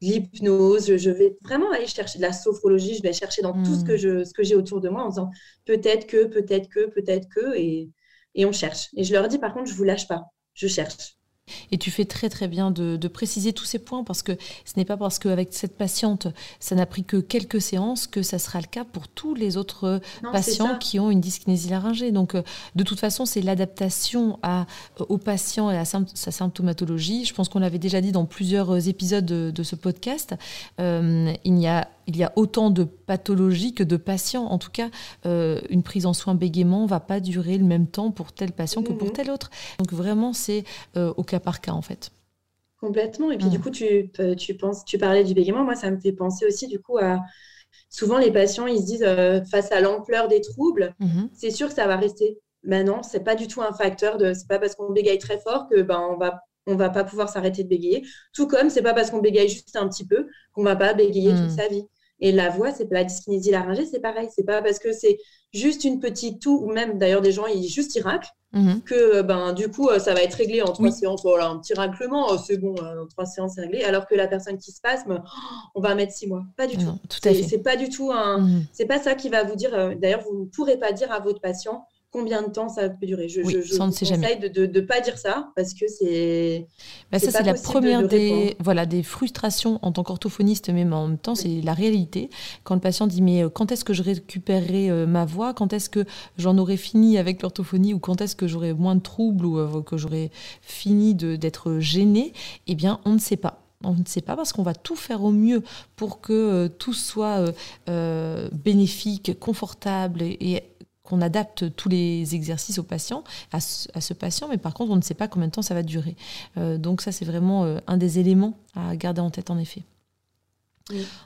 l'hypnose. Je, vais vraiment aller chercher de la sophrologie. Je vais chercher dans tout ce que hmm. ce que j'ai autour de moi en disant peut-être que, peut-être que, peut-être que, et, et on cherche. Et je leur dis, par contre, je vous lâche pas. Je cherche. Et tu fais très très bien de, préciser tous ces points parce que ce n'est pas parce qu'avec cette patiente, ça n'a pris que quelques séances que ça sera le cas pour tous les autres patients qui ont une dyskinésie laryngée. Donc euh, de toute façon, c'est l'adaptation à, euh, au patient et à sa symptomatologie. Je pense qu'on l'avait déjà dit dans plusieurs épisodes de, ce podcast. Euh, il y a il y a autant de pathologies que de patients. En tout cas, euh, une prise en soin bégaiement va pas durer le même temps pour tel patient que pour mhm. tel autre. Donc vraiment, c'est euh, au cas par cas en fait. Complètement. Et puis du coup, tu, euh, tu, penses, tu parlais du bégaiement. Moi, ça me fait penser aussi du coup à souvent les patients, ils se disent face à l'ampleur des troubles, mhm. c'est sûr que ça va rester. Mais non, c'est pas du tout un facteur de. C'est pas parce qu'on bégaye très fort que ben on va on va pas pouvoir s'arrêter de bégayer. Tout comme c'est pas parce qu'on bégaye juste un petit peu qu'on va pas bégayer toute mm. sa vie. Et la voix, c'est la dyskinésie laryngée, c'est pareil. C'est pas parce que c'est juste une petite toux, ou même d'ailleurs des gens, ils juste ils raclent, mhm. que ben, du coup, euh, ça va être réglé en trois séances. Voilà, un petit raclement, euh, c'est bon, euh, en trois séances, c'est réglé. Alors que la personne qui se passe, oh, on va mettre six mois. Pas du tout. tout c'est pas du tout un. Mhm. C'est pas ça qui va vous dire. D'ailleurs, vous ne pourrez pas dire à votre patient combien de temps ça peut durer. Je, je, ça, conseille de ne pas dire ça parce que c'est. Bah ça, c'est la première des, voilà, des frustrations en tant qu'orthophoniste, mais en même temps, c'est la réalité. Quand le patient dit Mais euh, quand est-ce que je récupérerai euh, ma voix? Quand est-ce que j'en aurai fini avec l'orthophonie? Ou quand est-ce que j'aurai moins de troubles Ou euh, que j'aurai fini d'être gêné Eh bien, on ne sait pas. On ne sait pas parce qu'on va tout faire au mieux pour que tout soit bénéfique, confortable et qu'on adapte tous les exercices au patient, à ce, patient, mais par contre, on ne sait pas combien de temps ça va durer. Euh, donc ça, c'est vraiment euh, un des éléments à garder en tête, en effet.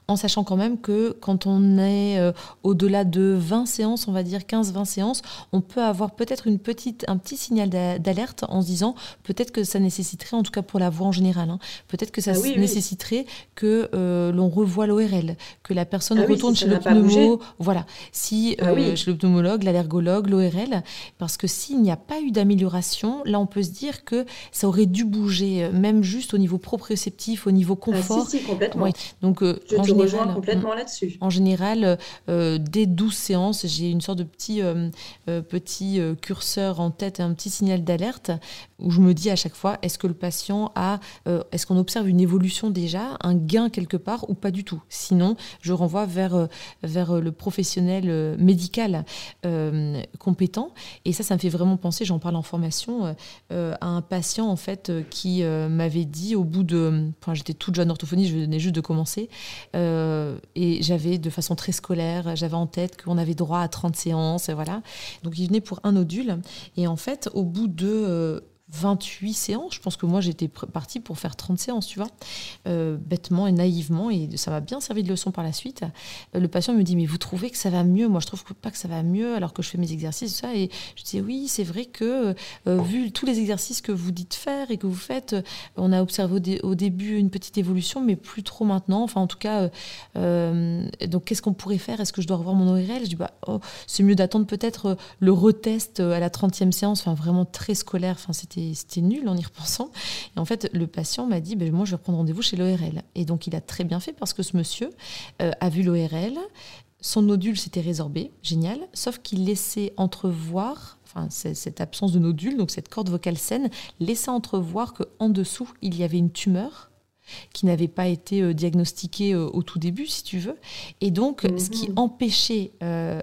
En sachant quand même que quand on est euh, au-delà de 20 séances, on va dire 15-20 séances, on peut avoir peut-être une petite, un petit signal d'alerte en se disant peut-être que ça nécessiterait, en tout cas pour la voix en général, hein, peut-être que ça ah nécessiterait que euh, l'on revoie l'ORL, que la personne ah retourne chez le pneumo, voilà, si ah euh, chez le pneumologue, l'allergologue, l'ORL, parce que s'il n'y a pas eu d'amélioration, là on peut se dire que ça aurait dû bouger, même juste au niveau proprioceptif, au niveau confort. si, complètement. Donc je te rejoins complètement là-dessus. En général, euh, dès 12 séances, j'ai une sorte de petit, euh, euh, petit curseur en tête, un petit signal d'alerte où je me dis à chaque fois, est-ce que le patient a, est-ce qu'on observe une évolution déjà, un gain quelque part ou pas du tout? Sinon, je renvoie vers, vers le professionnel médical compétent. Et ça, ça me fait vraiment penser, j'en parle en formation, à un patient en fait qui m'avait dit au bout de, enfin, j'étais toute jeune orthophonie, je venais juste de commencer, euh, et j'avais, de façon très scolaire, j'avais en tête qu'on avait droit à 30 séances, voilà. Donc il venait pour un nodule. Et en fait, au bout de euh, 28 séances. Je pense que moi, j'étais partie pour faire 30 séances, tu vois, euh, bêtement et naïvement, et ça m'a bien servi de leçon par la suite. Euh, le patient me dit, mais vous trouvez que ça va mieux? Moi, je trouve pas que ça va mieux alors que je fais mes exercices, ça. Et je dis, oui, c'est vrai que, euh, vu tous les exercices que vous dites faire et que vous faites, on a observé au, début une petite évolution, mais plus trop maintenant. Enfin, en tout cas, donc, qu'est-ce qu'on pourrait faire? Est-ce que je dois revoir mon ORL Je dis, bah, oh, c'est mieux d'attendre peut-être le retest à la 30e séance, enfin, vraiment très scolaire. Enfin, c'était c'était nul en y repensant. Et en fait, le patient m'a dit, ben, moi, je vais prendre rendez-vous chez l'ORL. Et donc, il a très bien fait parce que ce monsieur euh, a vu l'ORL, son nodule s'était résorbé, génial, sauf qu'il laissait entrevoir Enfin, cette absence de nodule, donc cette corde vocale saine, laissait entrevoir qu'en dessous, il y avait une tumeur qui n'avait pas été euh, diagnostiqué euh, au tout début, si tu veux. Et donc, ce qui mhm. empêchait euh,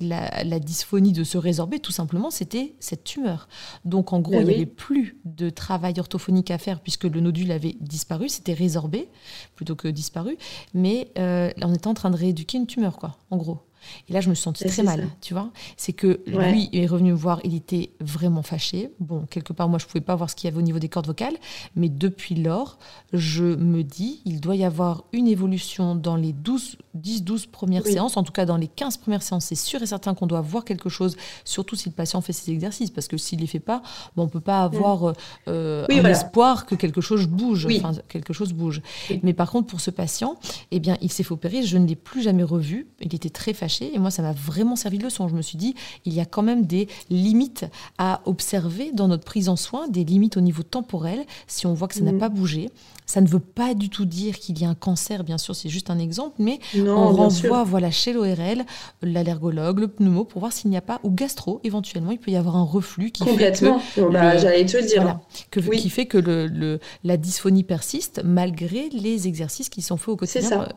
la, dysphonie de se résorber, tout simplement, c'était cette tumeur. Donc, en gros, ben il n'y avait plus de travail orthophonique à faire puisque le nodule avait disparu, c'était résorbé plutôt que disparu. Mais on était en train de rééduquer une tumeur, quoi, en gros. Et là, je me suis sentie très mal, tu vois. C'est que lui est revenu me voir, il était vraiment fâché. Bon, quelque part, moi, je pouvais pas voir ce qu'il y avait au niveau des cordes vocales, mais depuis lors, je me dis, il doit y avoir une évolution dans les 12, 10, 12 premières séances, en tout cas dans les 15 premières séances. C'est sûr et certain qu'on doit voir quelque chose, surtout si le patient fait ses exercices, parce que s'il les fait pas, bon, on peut pas avoir mm. euh, un espoir que quelque chose bouge, enfin, quelque chose bouge. Mais par contre, pour ce patient, eh bien, il s'est fait opérer, je ne l'ai plus jamais revu. Il était très fâché et moi, ça m'a vraiment servi de leçon. Je me suis dit, il y a quand même des limites à observer dans notre prise en soin, des limites au niveau temporel. Si on voit que ça n'a mm. pas bougé, ça ne veut pas du tout dire qu'il y a un cancer, bien sûr, c'est juste un exemple, mais on renvoie voilà, chez l'ORL, l'allergologue, le pneumo, pour voir s'il n'y a pas, ou gastro, éventuellement, il peut y avoir un reflux qui Complètement. fait que... Bah, j'allais te le dire. que, Qui fait que le, la dysphonie persiste malgré les exercices qui sont faits au quotidien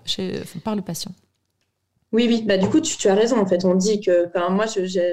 par le patient. Oui, oui, bah, du coup, tu, as raison. En fait, on dit que, moi,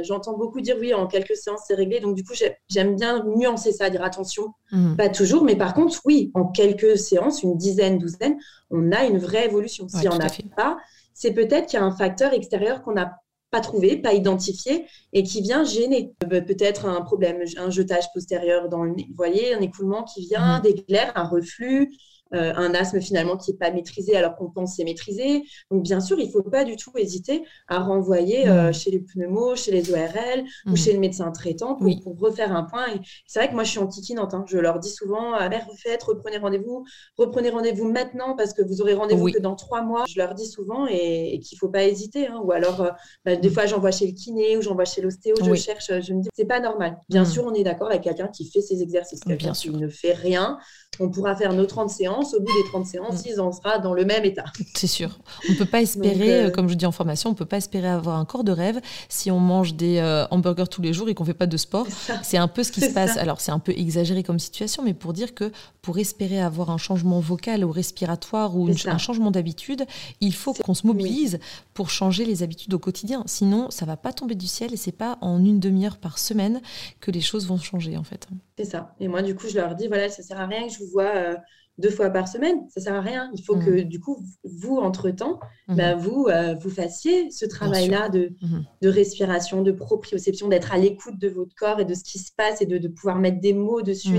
j'entends beaucoup dire oui, en quelques séances, c'est réglé. Donc, du coup, j'aime bien nuancer ça, dire attention, mmh. pas toujours. Mais par contre, oui, en quelques séances, une dizaine, douzaine, on a une vraie évolution. Si on n'a pas, c'est peut-être qu'il y a un facteur extérieur qu'on n'a pas trouvé, pas identifié, et qui vient gêner. Euh, peut-être un problème, un jetage postérieur dans le nez. Vous voyez, un écoulement qui vient, mmh. des glaires, un reflux, euh, un asthme finalement qui n'est pas maîtrisé alors qu'on pense c'est maîtrisé. Donc bien sûr, il ne faut pas du tout hésiter à renvoyer euh, mm. chez les pneumos, chez les ORL ou mm. chez le médecin traitant pour, refaire un point. C'est vrai que moi je suis antiquinante, hein. je leur dis souvent, refaites, reprenez rendez-vous, reprenez rendez-vous maintenant parce que vous aurez rendez-vous que dans trois mois. Je leur dis souvent et, qu'il ne faut pas hésiter. Hein. Ou alors, euh, bah, des fois j'envoie chez le kiné ou j'envoie chez l'ostéo, je cherche, je me dis, c'est pas normal. Bien mm. sûr, on est d'accord avec quelqu'un qui fait ses exercices, quelqu'un qui ne fait rien on pourra faire nos 30 séances. Au bout des 30 séances, mm. ils en sera dans le même état. C'est sûr. On ne peut pas espérer, euh, comme je dis en formation, on ne peut pas espérer avoir un corps de rêve si on mange des euh, hamburgers tous les jours et qu'on ne fait pas de sport. C'est un peu ce qui se passe. Alors, c'est un peu exagéré comme situation, mais pour dire que pour espérer avoir un changement vocal ou respiratoire ou un changement d'habitude, il faut qu'on se mobilise pour changer les habitudes au quotidien. Sinon, ça va pas tomber du ciel et c'est pas en une demi-heure par semaine que les choses vont changer, en fait. C'est ça. Et moi, du coup, je leur dis, voilà, ça sert à rien que je vous vois euh, deux fois par semaine. Ça sert à rien. Il faut que, mmh. du coup, vous, entre-temps, mmh. bah, vous, euh, vous fassiez ce travail-là de, mmh. de, respiration, de proprioception, d'être à l'écoute de votre corps et de ce qui se passe et de, pouvoir mettre des mots dessus,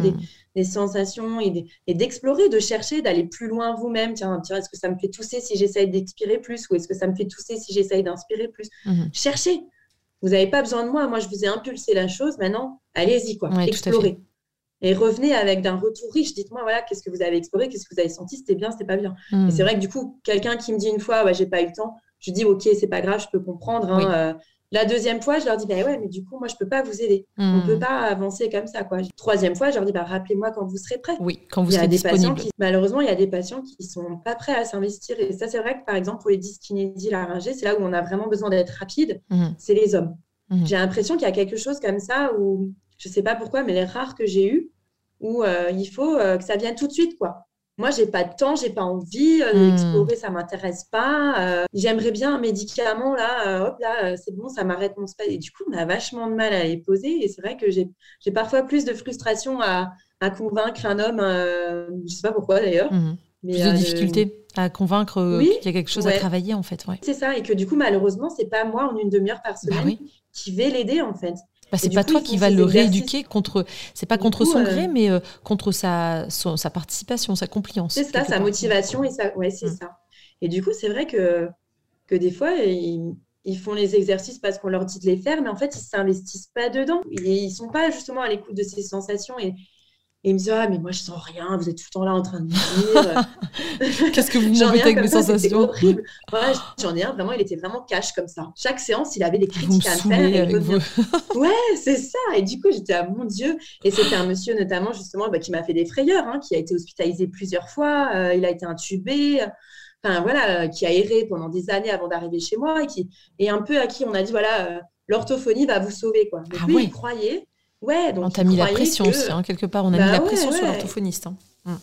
des, sensations et d'explorer, de chercher, d'aller plus loin vous-même. Tiens, tiens est-ce que ça me fait tousser si j'essaye d'expirer plus ou est-ce que ça me fait tousser si j'essaye d'inspirer plus? Cherchez. Vous n'avez pas besoin de moi. Moi, je vous ai impulsé la chose. Maintenant, allez-y, quoi. Explorez. Et revenez avec d'un retour riche. Dites-moi, voilà, qu'est-ce que vous avez exploré, qu'est-ce que vous avez senti, c'était bien, c'était pas bien. Hmm. Et c'est vrai que du coup, quelqu'un qui me dit une fois, ouais, j'ai pas eu le temps, je dis, ok, c'est pas grave, je peux comprendre. Hein, euh. la deuxième fois, je leur dis, bah ouais, mais du coup, moi, je peux pas vous aider. On On peut hmm. pas avancer comme ça, quoi. Troisième fois, je leur dis, bah rappelez-moi quand vous serez prêt. Oui, quand vous serez disponible. malheureusement, il y a des patients qui sont pas prêts à s'investir. Et ça, c'est vrai que par exemple, pour les dyskinésies laryngées, c'est là où on a vraiment besoin d'être rapide. Hmm. C'est les hommes. J'ai l'impression qu'il y a quelque chose comme ça où, je sais pas pourquoi, mais les rares que j'ai eus, où euh, il faut euh, que ça vienne tout de suite, quoi. Moi, j'ai pas de temps, j'ai pas envie euh, hmm. d'explorer, ça m'intéresse pas. J'aimerais bien un médicament là, hop là, c'est bon, ça m'arrête mon space. Et du coup, on a vachement de mal à les poser. Et c'est vrai que j'ai parfois plus de frustration à, à convaincre un homme, je sais pas pourquoi d'ailleurs. Hmm. plus de difficultés à convaincre qu'il y a quelque chose à travailler en fait. Ouais. C'est ça, et que du coup, malheureusement, c'est pas moi en une demi-heure par bah semaine qui vais l'aider en fait. Bah, c'est pas toi qui va le rééduquer contre, c'est pas contre son gré, mais euh, contre sa, sa participation, sa compliance. C'est ça, sa motivation et ouais, c'est mm. ça. Et du coup, c'est vrai que, que des fois, ils, ils font les exercices parce qu'on leur dit de les faire, mais en fait, ils s'investissent pas dedans. Ils, ils sont pas justement à l'écoute de ces sensations et, et il me dit Ah, mais moi, je sens rien, vous êtes tout le temps là en train de me dire. Qu'est-ce que vous m'embêtez avec mes sensations horrible. J'en ai un, vraiment, il était vraiment cash comme ça. Chaque séance, il avait des critiques à me faire. Vous. ouais, c'est ça. Et du coup, j'étais à mon Dieu. Et c'était un monsieur, notamment, justement, bah, qui m'a fait des frayeurs, hein, qui a été hospitalisé plusieurs fois. Euh, il a été intubé. Enfin, voilà, qui a erré pendant des années avant d'arriver chez moi et qui est un peu à qui on a dit voilà, euh, l'orthophonie va vous sauver. Quoi. Mais ah lui, il croyait. Ouais, donc on t'a mis la pression aussi, hein, quelque part. On a bah mis la pression sur l'orthophoniste. Hein. Mm.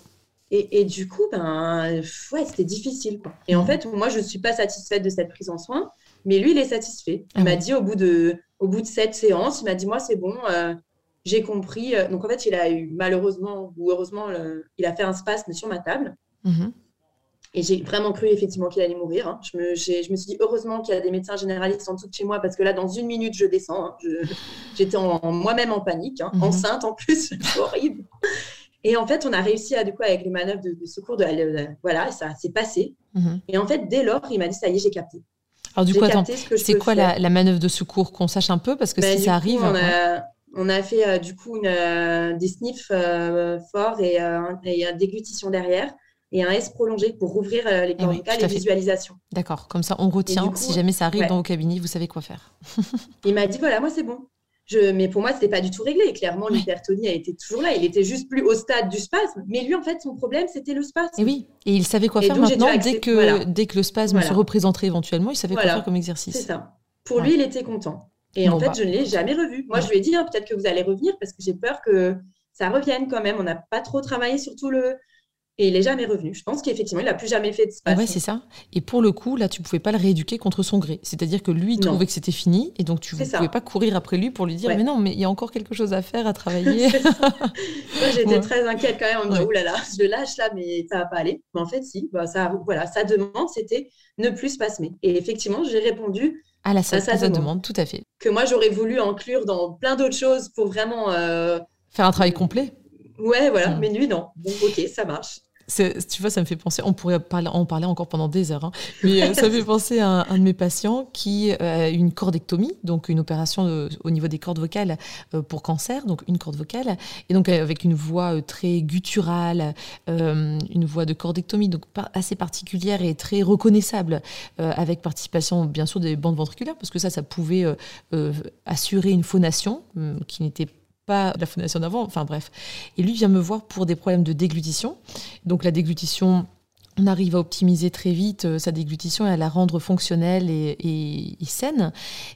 Et, et, du coup, ben, ouais, c'était difficile. Quoi. Et en mm. fait, moi, je ne suis pas satisfaite de cette prise en soin, mais lui, il est satisfait. Il ah m'a dit au bout de, au bout de cette séance, il m'a dit, moi, c'est bon, euh, j'ai compris. Euh, donc, en fait, il a eu, malheureusement ou heureusement, il a fait un spasme sur ma table. Mm-hmm. Et j'ai vraiment cru effectivement qu'il allait mourir. Hein. Je, me, je, me, suis dit heureusement qu'il y a des médecins généralistes en dessous de chez moi parce que là, dans une minute, je descends. Hein. J'étais moi-même en panique, hein. mhm. enceinte en plus, horrible. Et en fait, on a réussi à, du coup, avec les manœuvres de, secours, de, voilà, ça s'est passé. Mhm. Et en fait, dès lors, il m'a dit ça y est, j'ai capté. Alors du coup, attends, c'est quoi la, la, manœuvre de secours qu'on sache un peu parce que bah, si ça arrive. on, a, on, a, fait euh, du coup une, euh, des sniffs euh, forts et, et une déglutition derrière et un S prolongé pour ouvrir les cordes vocales et, visualisation. D'accord, comme ça on retient. si jamais ça arrive dans vos cabinets, vous savez quoi faire. il m'a dit voilà, moi c'est bon. Mais pour moi, ce n'était pas du tout réglé. Clairement, l'hypertonie a été toujours là. Il était juste plus au stade du spasme. Mais lui, en fait, son problème, c'était le spasme. Et oui, et il savait quoi faire maintenant. Dès que, dès que le spasme se représenterait éventuellement, il savait quoi faire comme exercice. C'est ça. Pour lui, il était content. Et en fait, bah. je ne l'ai jamais revu. Moi, je lui ai dit, hein, peut-être que vous allez revenir parce que j'ai peur que ça revienne quand même. On n'a pas trop travaillé sur tout le, et il n'est jamais revenu. Je pense qu'effectivement, il n'a plus jamais fait de spasme. Ah ouais, c'est ça. Et pour le coup, là, tu ne pouvais pas le rééduquer contre son gré. C'est-à-dire que lui, il trouvait que c'était fini. Et donc, tu ne pouvais pas courir après lui pour lui dire Mais non, mais il y a encore quelque chose à faire, à travailler. Moi, j'étais très inquiète quand même. On me Ouh là là, je le lâche là, mais ça ne va pas aller. Mais en fait, si. Bah, ça, voilà, sa demande, c'était ne plus spasmer. Et effectivement, j'ai répondu. À la sa, demande. tout à fait. Que moi, j'aurais voulu inclure dans plein d'autres choses pour vraiment. Euh, Faire un travail complet? Ouais, voilà. Mm. Mais lui, non. Bon, ok, ça marche tu vois, ça me fait penser, on pourrait en parler encore pendant des heures, hein, mais euh, ça me fait penser à un, de mes patients qui euh, a une cordectomie, donc une opération au niveau des cordes vocales euh, pour cancer, donc une corde vocale, et donc avec une voix très gutturale, une voix de cordectomie, donc assez particulière et très reconnaissable, avec participation bien sûr des bandes ventriculaires, parce que ça, ça pouvait assurer une phonation qui n'était pas la fondation d'avant, enfin bref. Et lui vient me voir pour des problèmes de déglutition. Donc la déglutition, on arrive à optimiser très vite euh, sa déglutition et à la rendre fonctionnelle et, saine.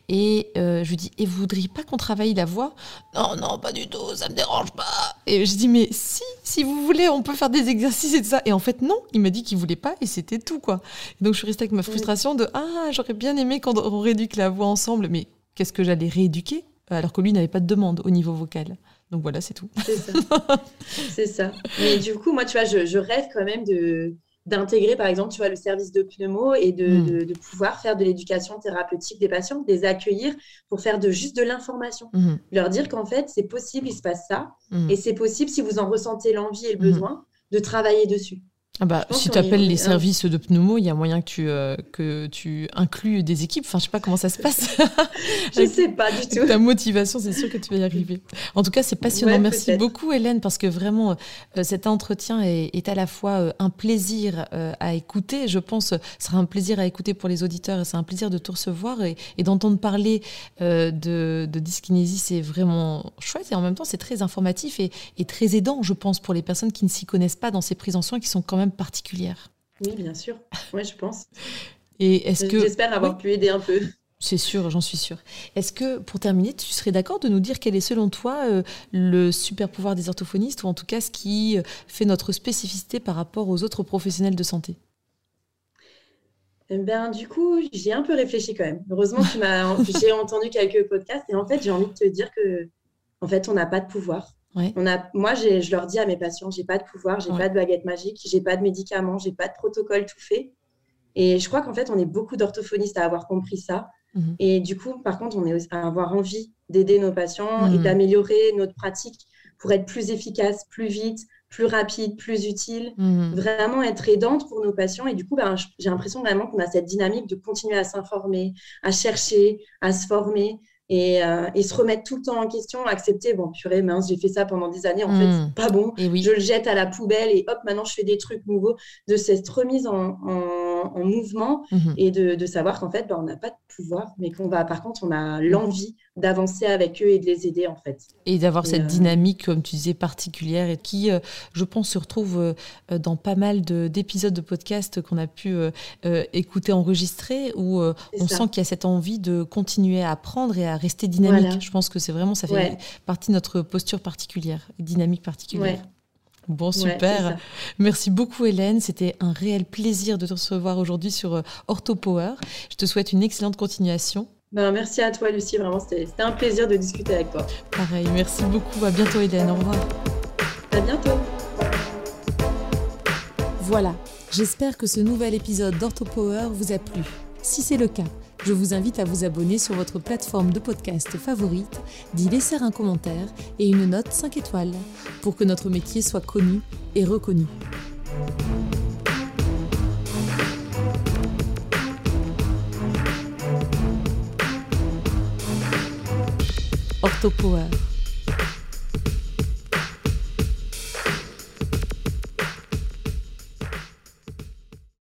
Et euh, je lui dis, et vous voudriez pas qu'on travaille la voix Non, non, pas du tout, ça me dérange pas. Et je dis, mais si, si vous voulez, on peut faire des exercices et tout ça. Et en fait, non, il m'a dit qu'il voulait pas et c'était tout, quoi. donc je suis restée avec ma frustration de, ah, j'aurais bien aimé qu'on rééduque la voix ensemble, mais qu'est-ce que j'allais rééduquer? Alors que lui n'avait pas de demande au niveau vocal. Donc voilà, c'est tout. C'est ça. c'est ça. Mais du coup, moi, tu vois, je, rêve quand même de d'intégrer, par exemple, tu vois, le service de pneumo et de, hmm. pouvoir faire de l'éducation thérapeutique des patients, de les accueillir pour faire de juste de l'information. Hmm. Leur dire qu'en fait, c'est possible, il se passe ça, hmm. et c'est possible, si vous en ressentez l'envie et le besoin, de travailler dessus. Ah bah, si tu appelles les services de pneumo, il y a moyen que tu, euh, que tu inclues des équipes. Enfin, je sais pas comment ça se passe. je sais pas du tout. Ta motivation, c'est sûr que tu vas y arriver. En tout cas, c'est passionnant. Merci beaucoup, Hélène, parce que vraiment, euh, cet entretien est, à la fois euh, un plaisir à écouter. Je pense ce sera un plaisir à écouter pour les auditeurs et c'est un plaisir de te recevoir et, d'entendre parler de, de dyskinésie. C'est vraiment chouette et en même temps, c'est très informatif et, et très aidant, je pense, pour les personnes qui ne s'y connaissent pas dans ces prises en soins qui sont quand même particulière. Oui, bien sûr. Oui, je pense. Et est-ce que j'espère avoir pu aider un peu. C'est sûr, j'en suis sûre. Est-ce que, pour terminer, tu serais d'accord de nous dire quel est selon toi euh, le super pouvoir des orthophonistes, ou en tout cas ce qui euh, fait notre spécificité par rapport aux autres professionnels de santé? Eh ben, du coup, j'ai un peu réfléchi quand même. Heureusement, tu m'as, j'ai entendu quelques podcasts et en fait, j'ai envie de te dire que, en fait, on n'a pas de pouvoir. On a, moi, je leur dis à mes patients, j'ai pas de pouvoir, j'ai pas de baguette magique, j'ai pas de médicaments, j'ai pas de protocole tout fait. Et je crois qu'en fait, on est beaucoup d'orthophonistes à avoir compris ça. Mhm. Et du coup, par contre, on est à avoir envie d'aider nos patients et mhm. d'améliorer notre pratique pour être plus efficace, plus vite, plus rapide, plus utile, mhm. vraiment être aidante pour nos patients. Et du coup, ben, j'ai l'impression vraiment qu'on a cette dynamique de continuer à s'informer, à chercher, à se former. Euh, et, se remettre tout le temps en question, accepter, bon, purée, mince, j'ai fait ça pendant des années, en fait, hmm. c'est pas bon, et oui. je le jette à la poubelle et hop, maintenant je fais des trucs nouveaux, de cette remise en, mouvement mhm. et de, savoir qu'en fait, ben, on n'a pas de pouvoir, mais qu'on va, par contre, on a l'envie d'avancer avec eux et de les aider, en fait. Et d'avoir cette euh, dynamique, comme tu disais, particulière et qui, euh, je pense, se retrouve dans pas mal d'épisodes de, podcasts qu'on a pu écouter, enregistrer, où on sent qu'il y a cette envie de continuer à apprendre et à rester dynamique. Je pense que c'est vraiment, ça fait partie de notre posture particulière, dynamique particulière. Bon, super. Merci beaucoup, Hélène. C'était un réel plaisir de te recevoir aujourd'hui sur euh, OrthoPower. Je te souhaite une excellente continuation. Ben, merci à toi, Lucie. Vraiment, c'était un plaisir de discuter avec toi. Pareil. Merci beaucoup. À bientôt, Hélène. Au revoir. À bientôt. Voilà, j'espère que ce nouvel épisode d'OrthoPower vous a plu. Si c'est le cas, je vous invite à vous abonner sur votre plateforme de podcast favorite, d'y laisser un commentaire et une note 5 étoiles pour que notre métier soit connu et reconnu. Orthopower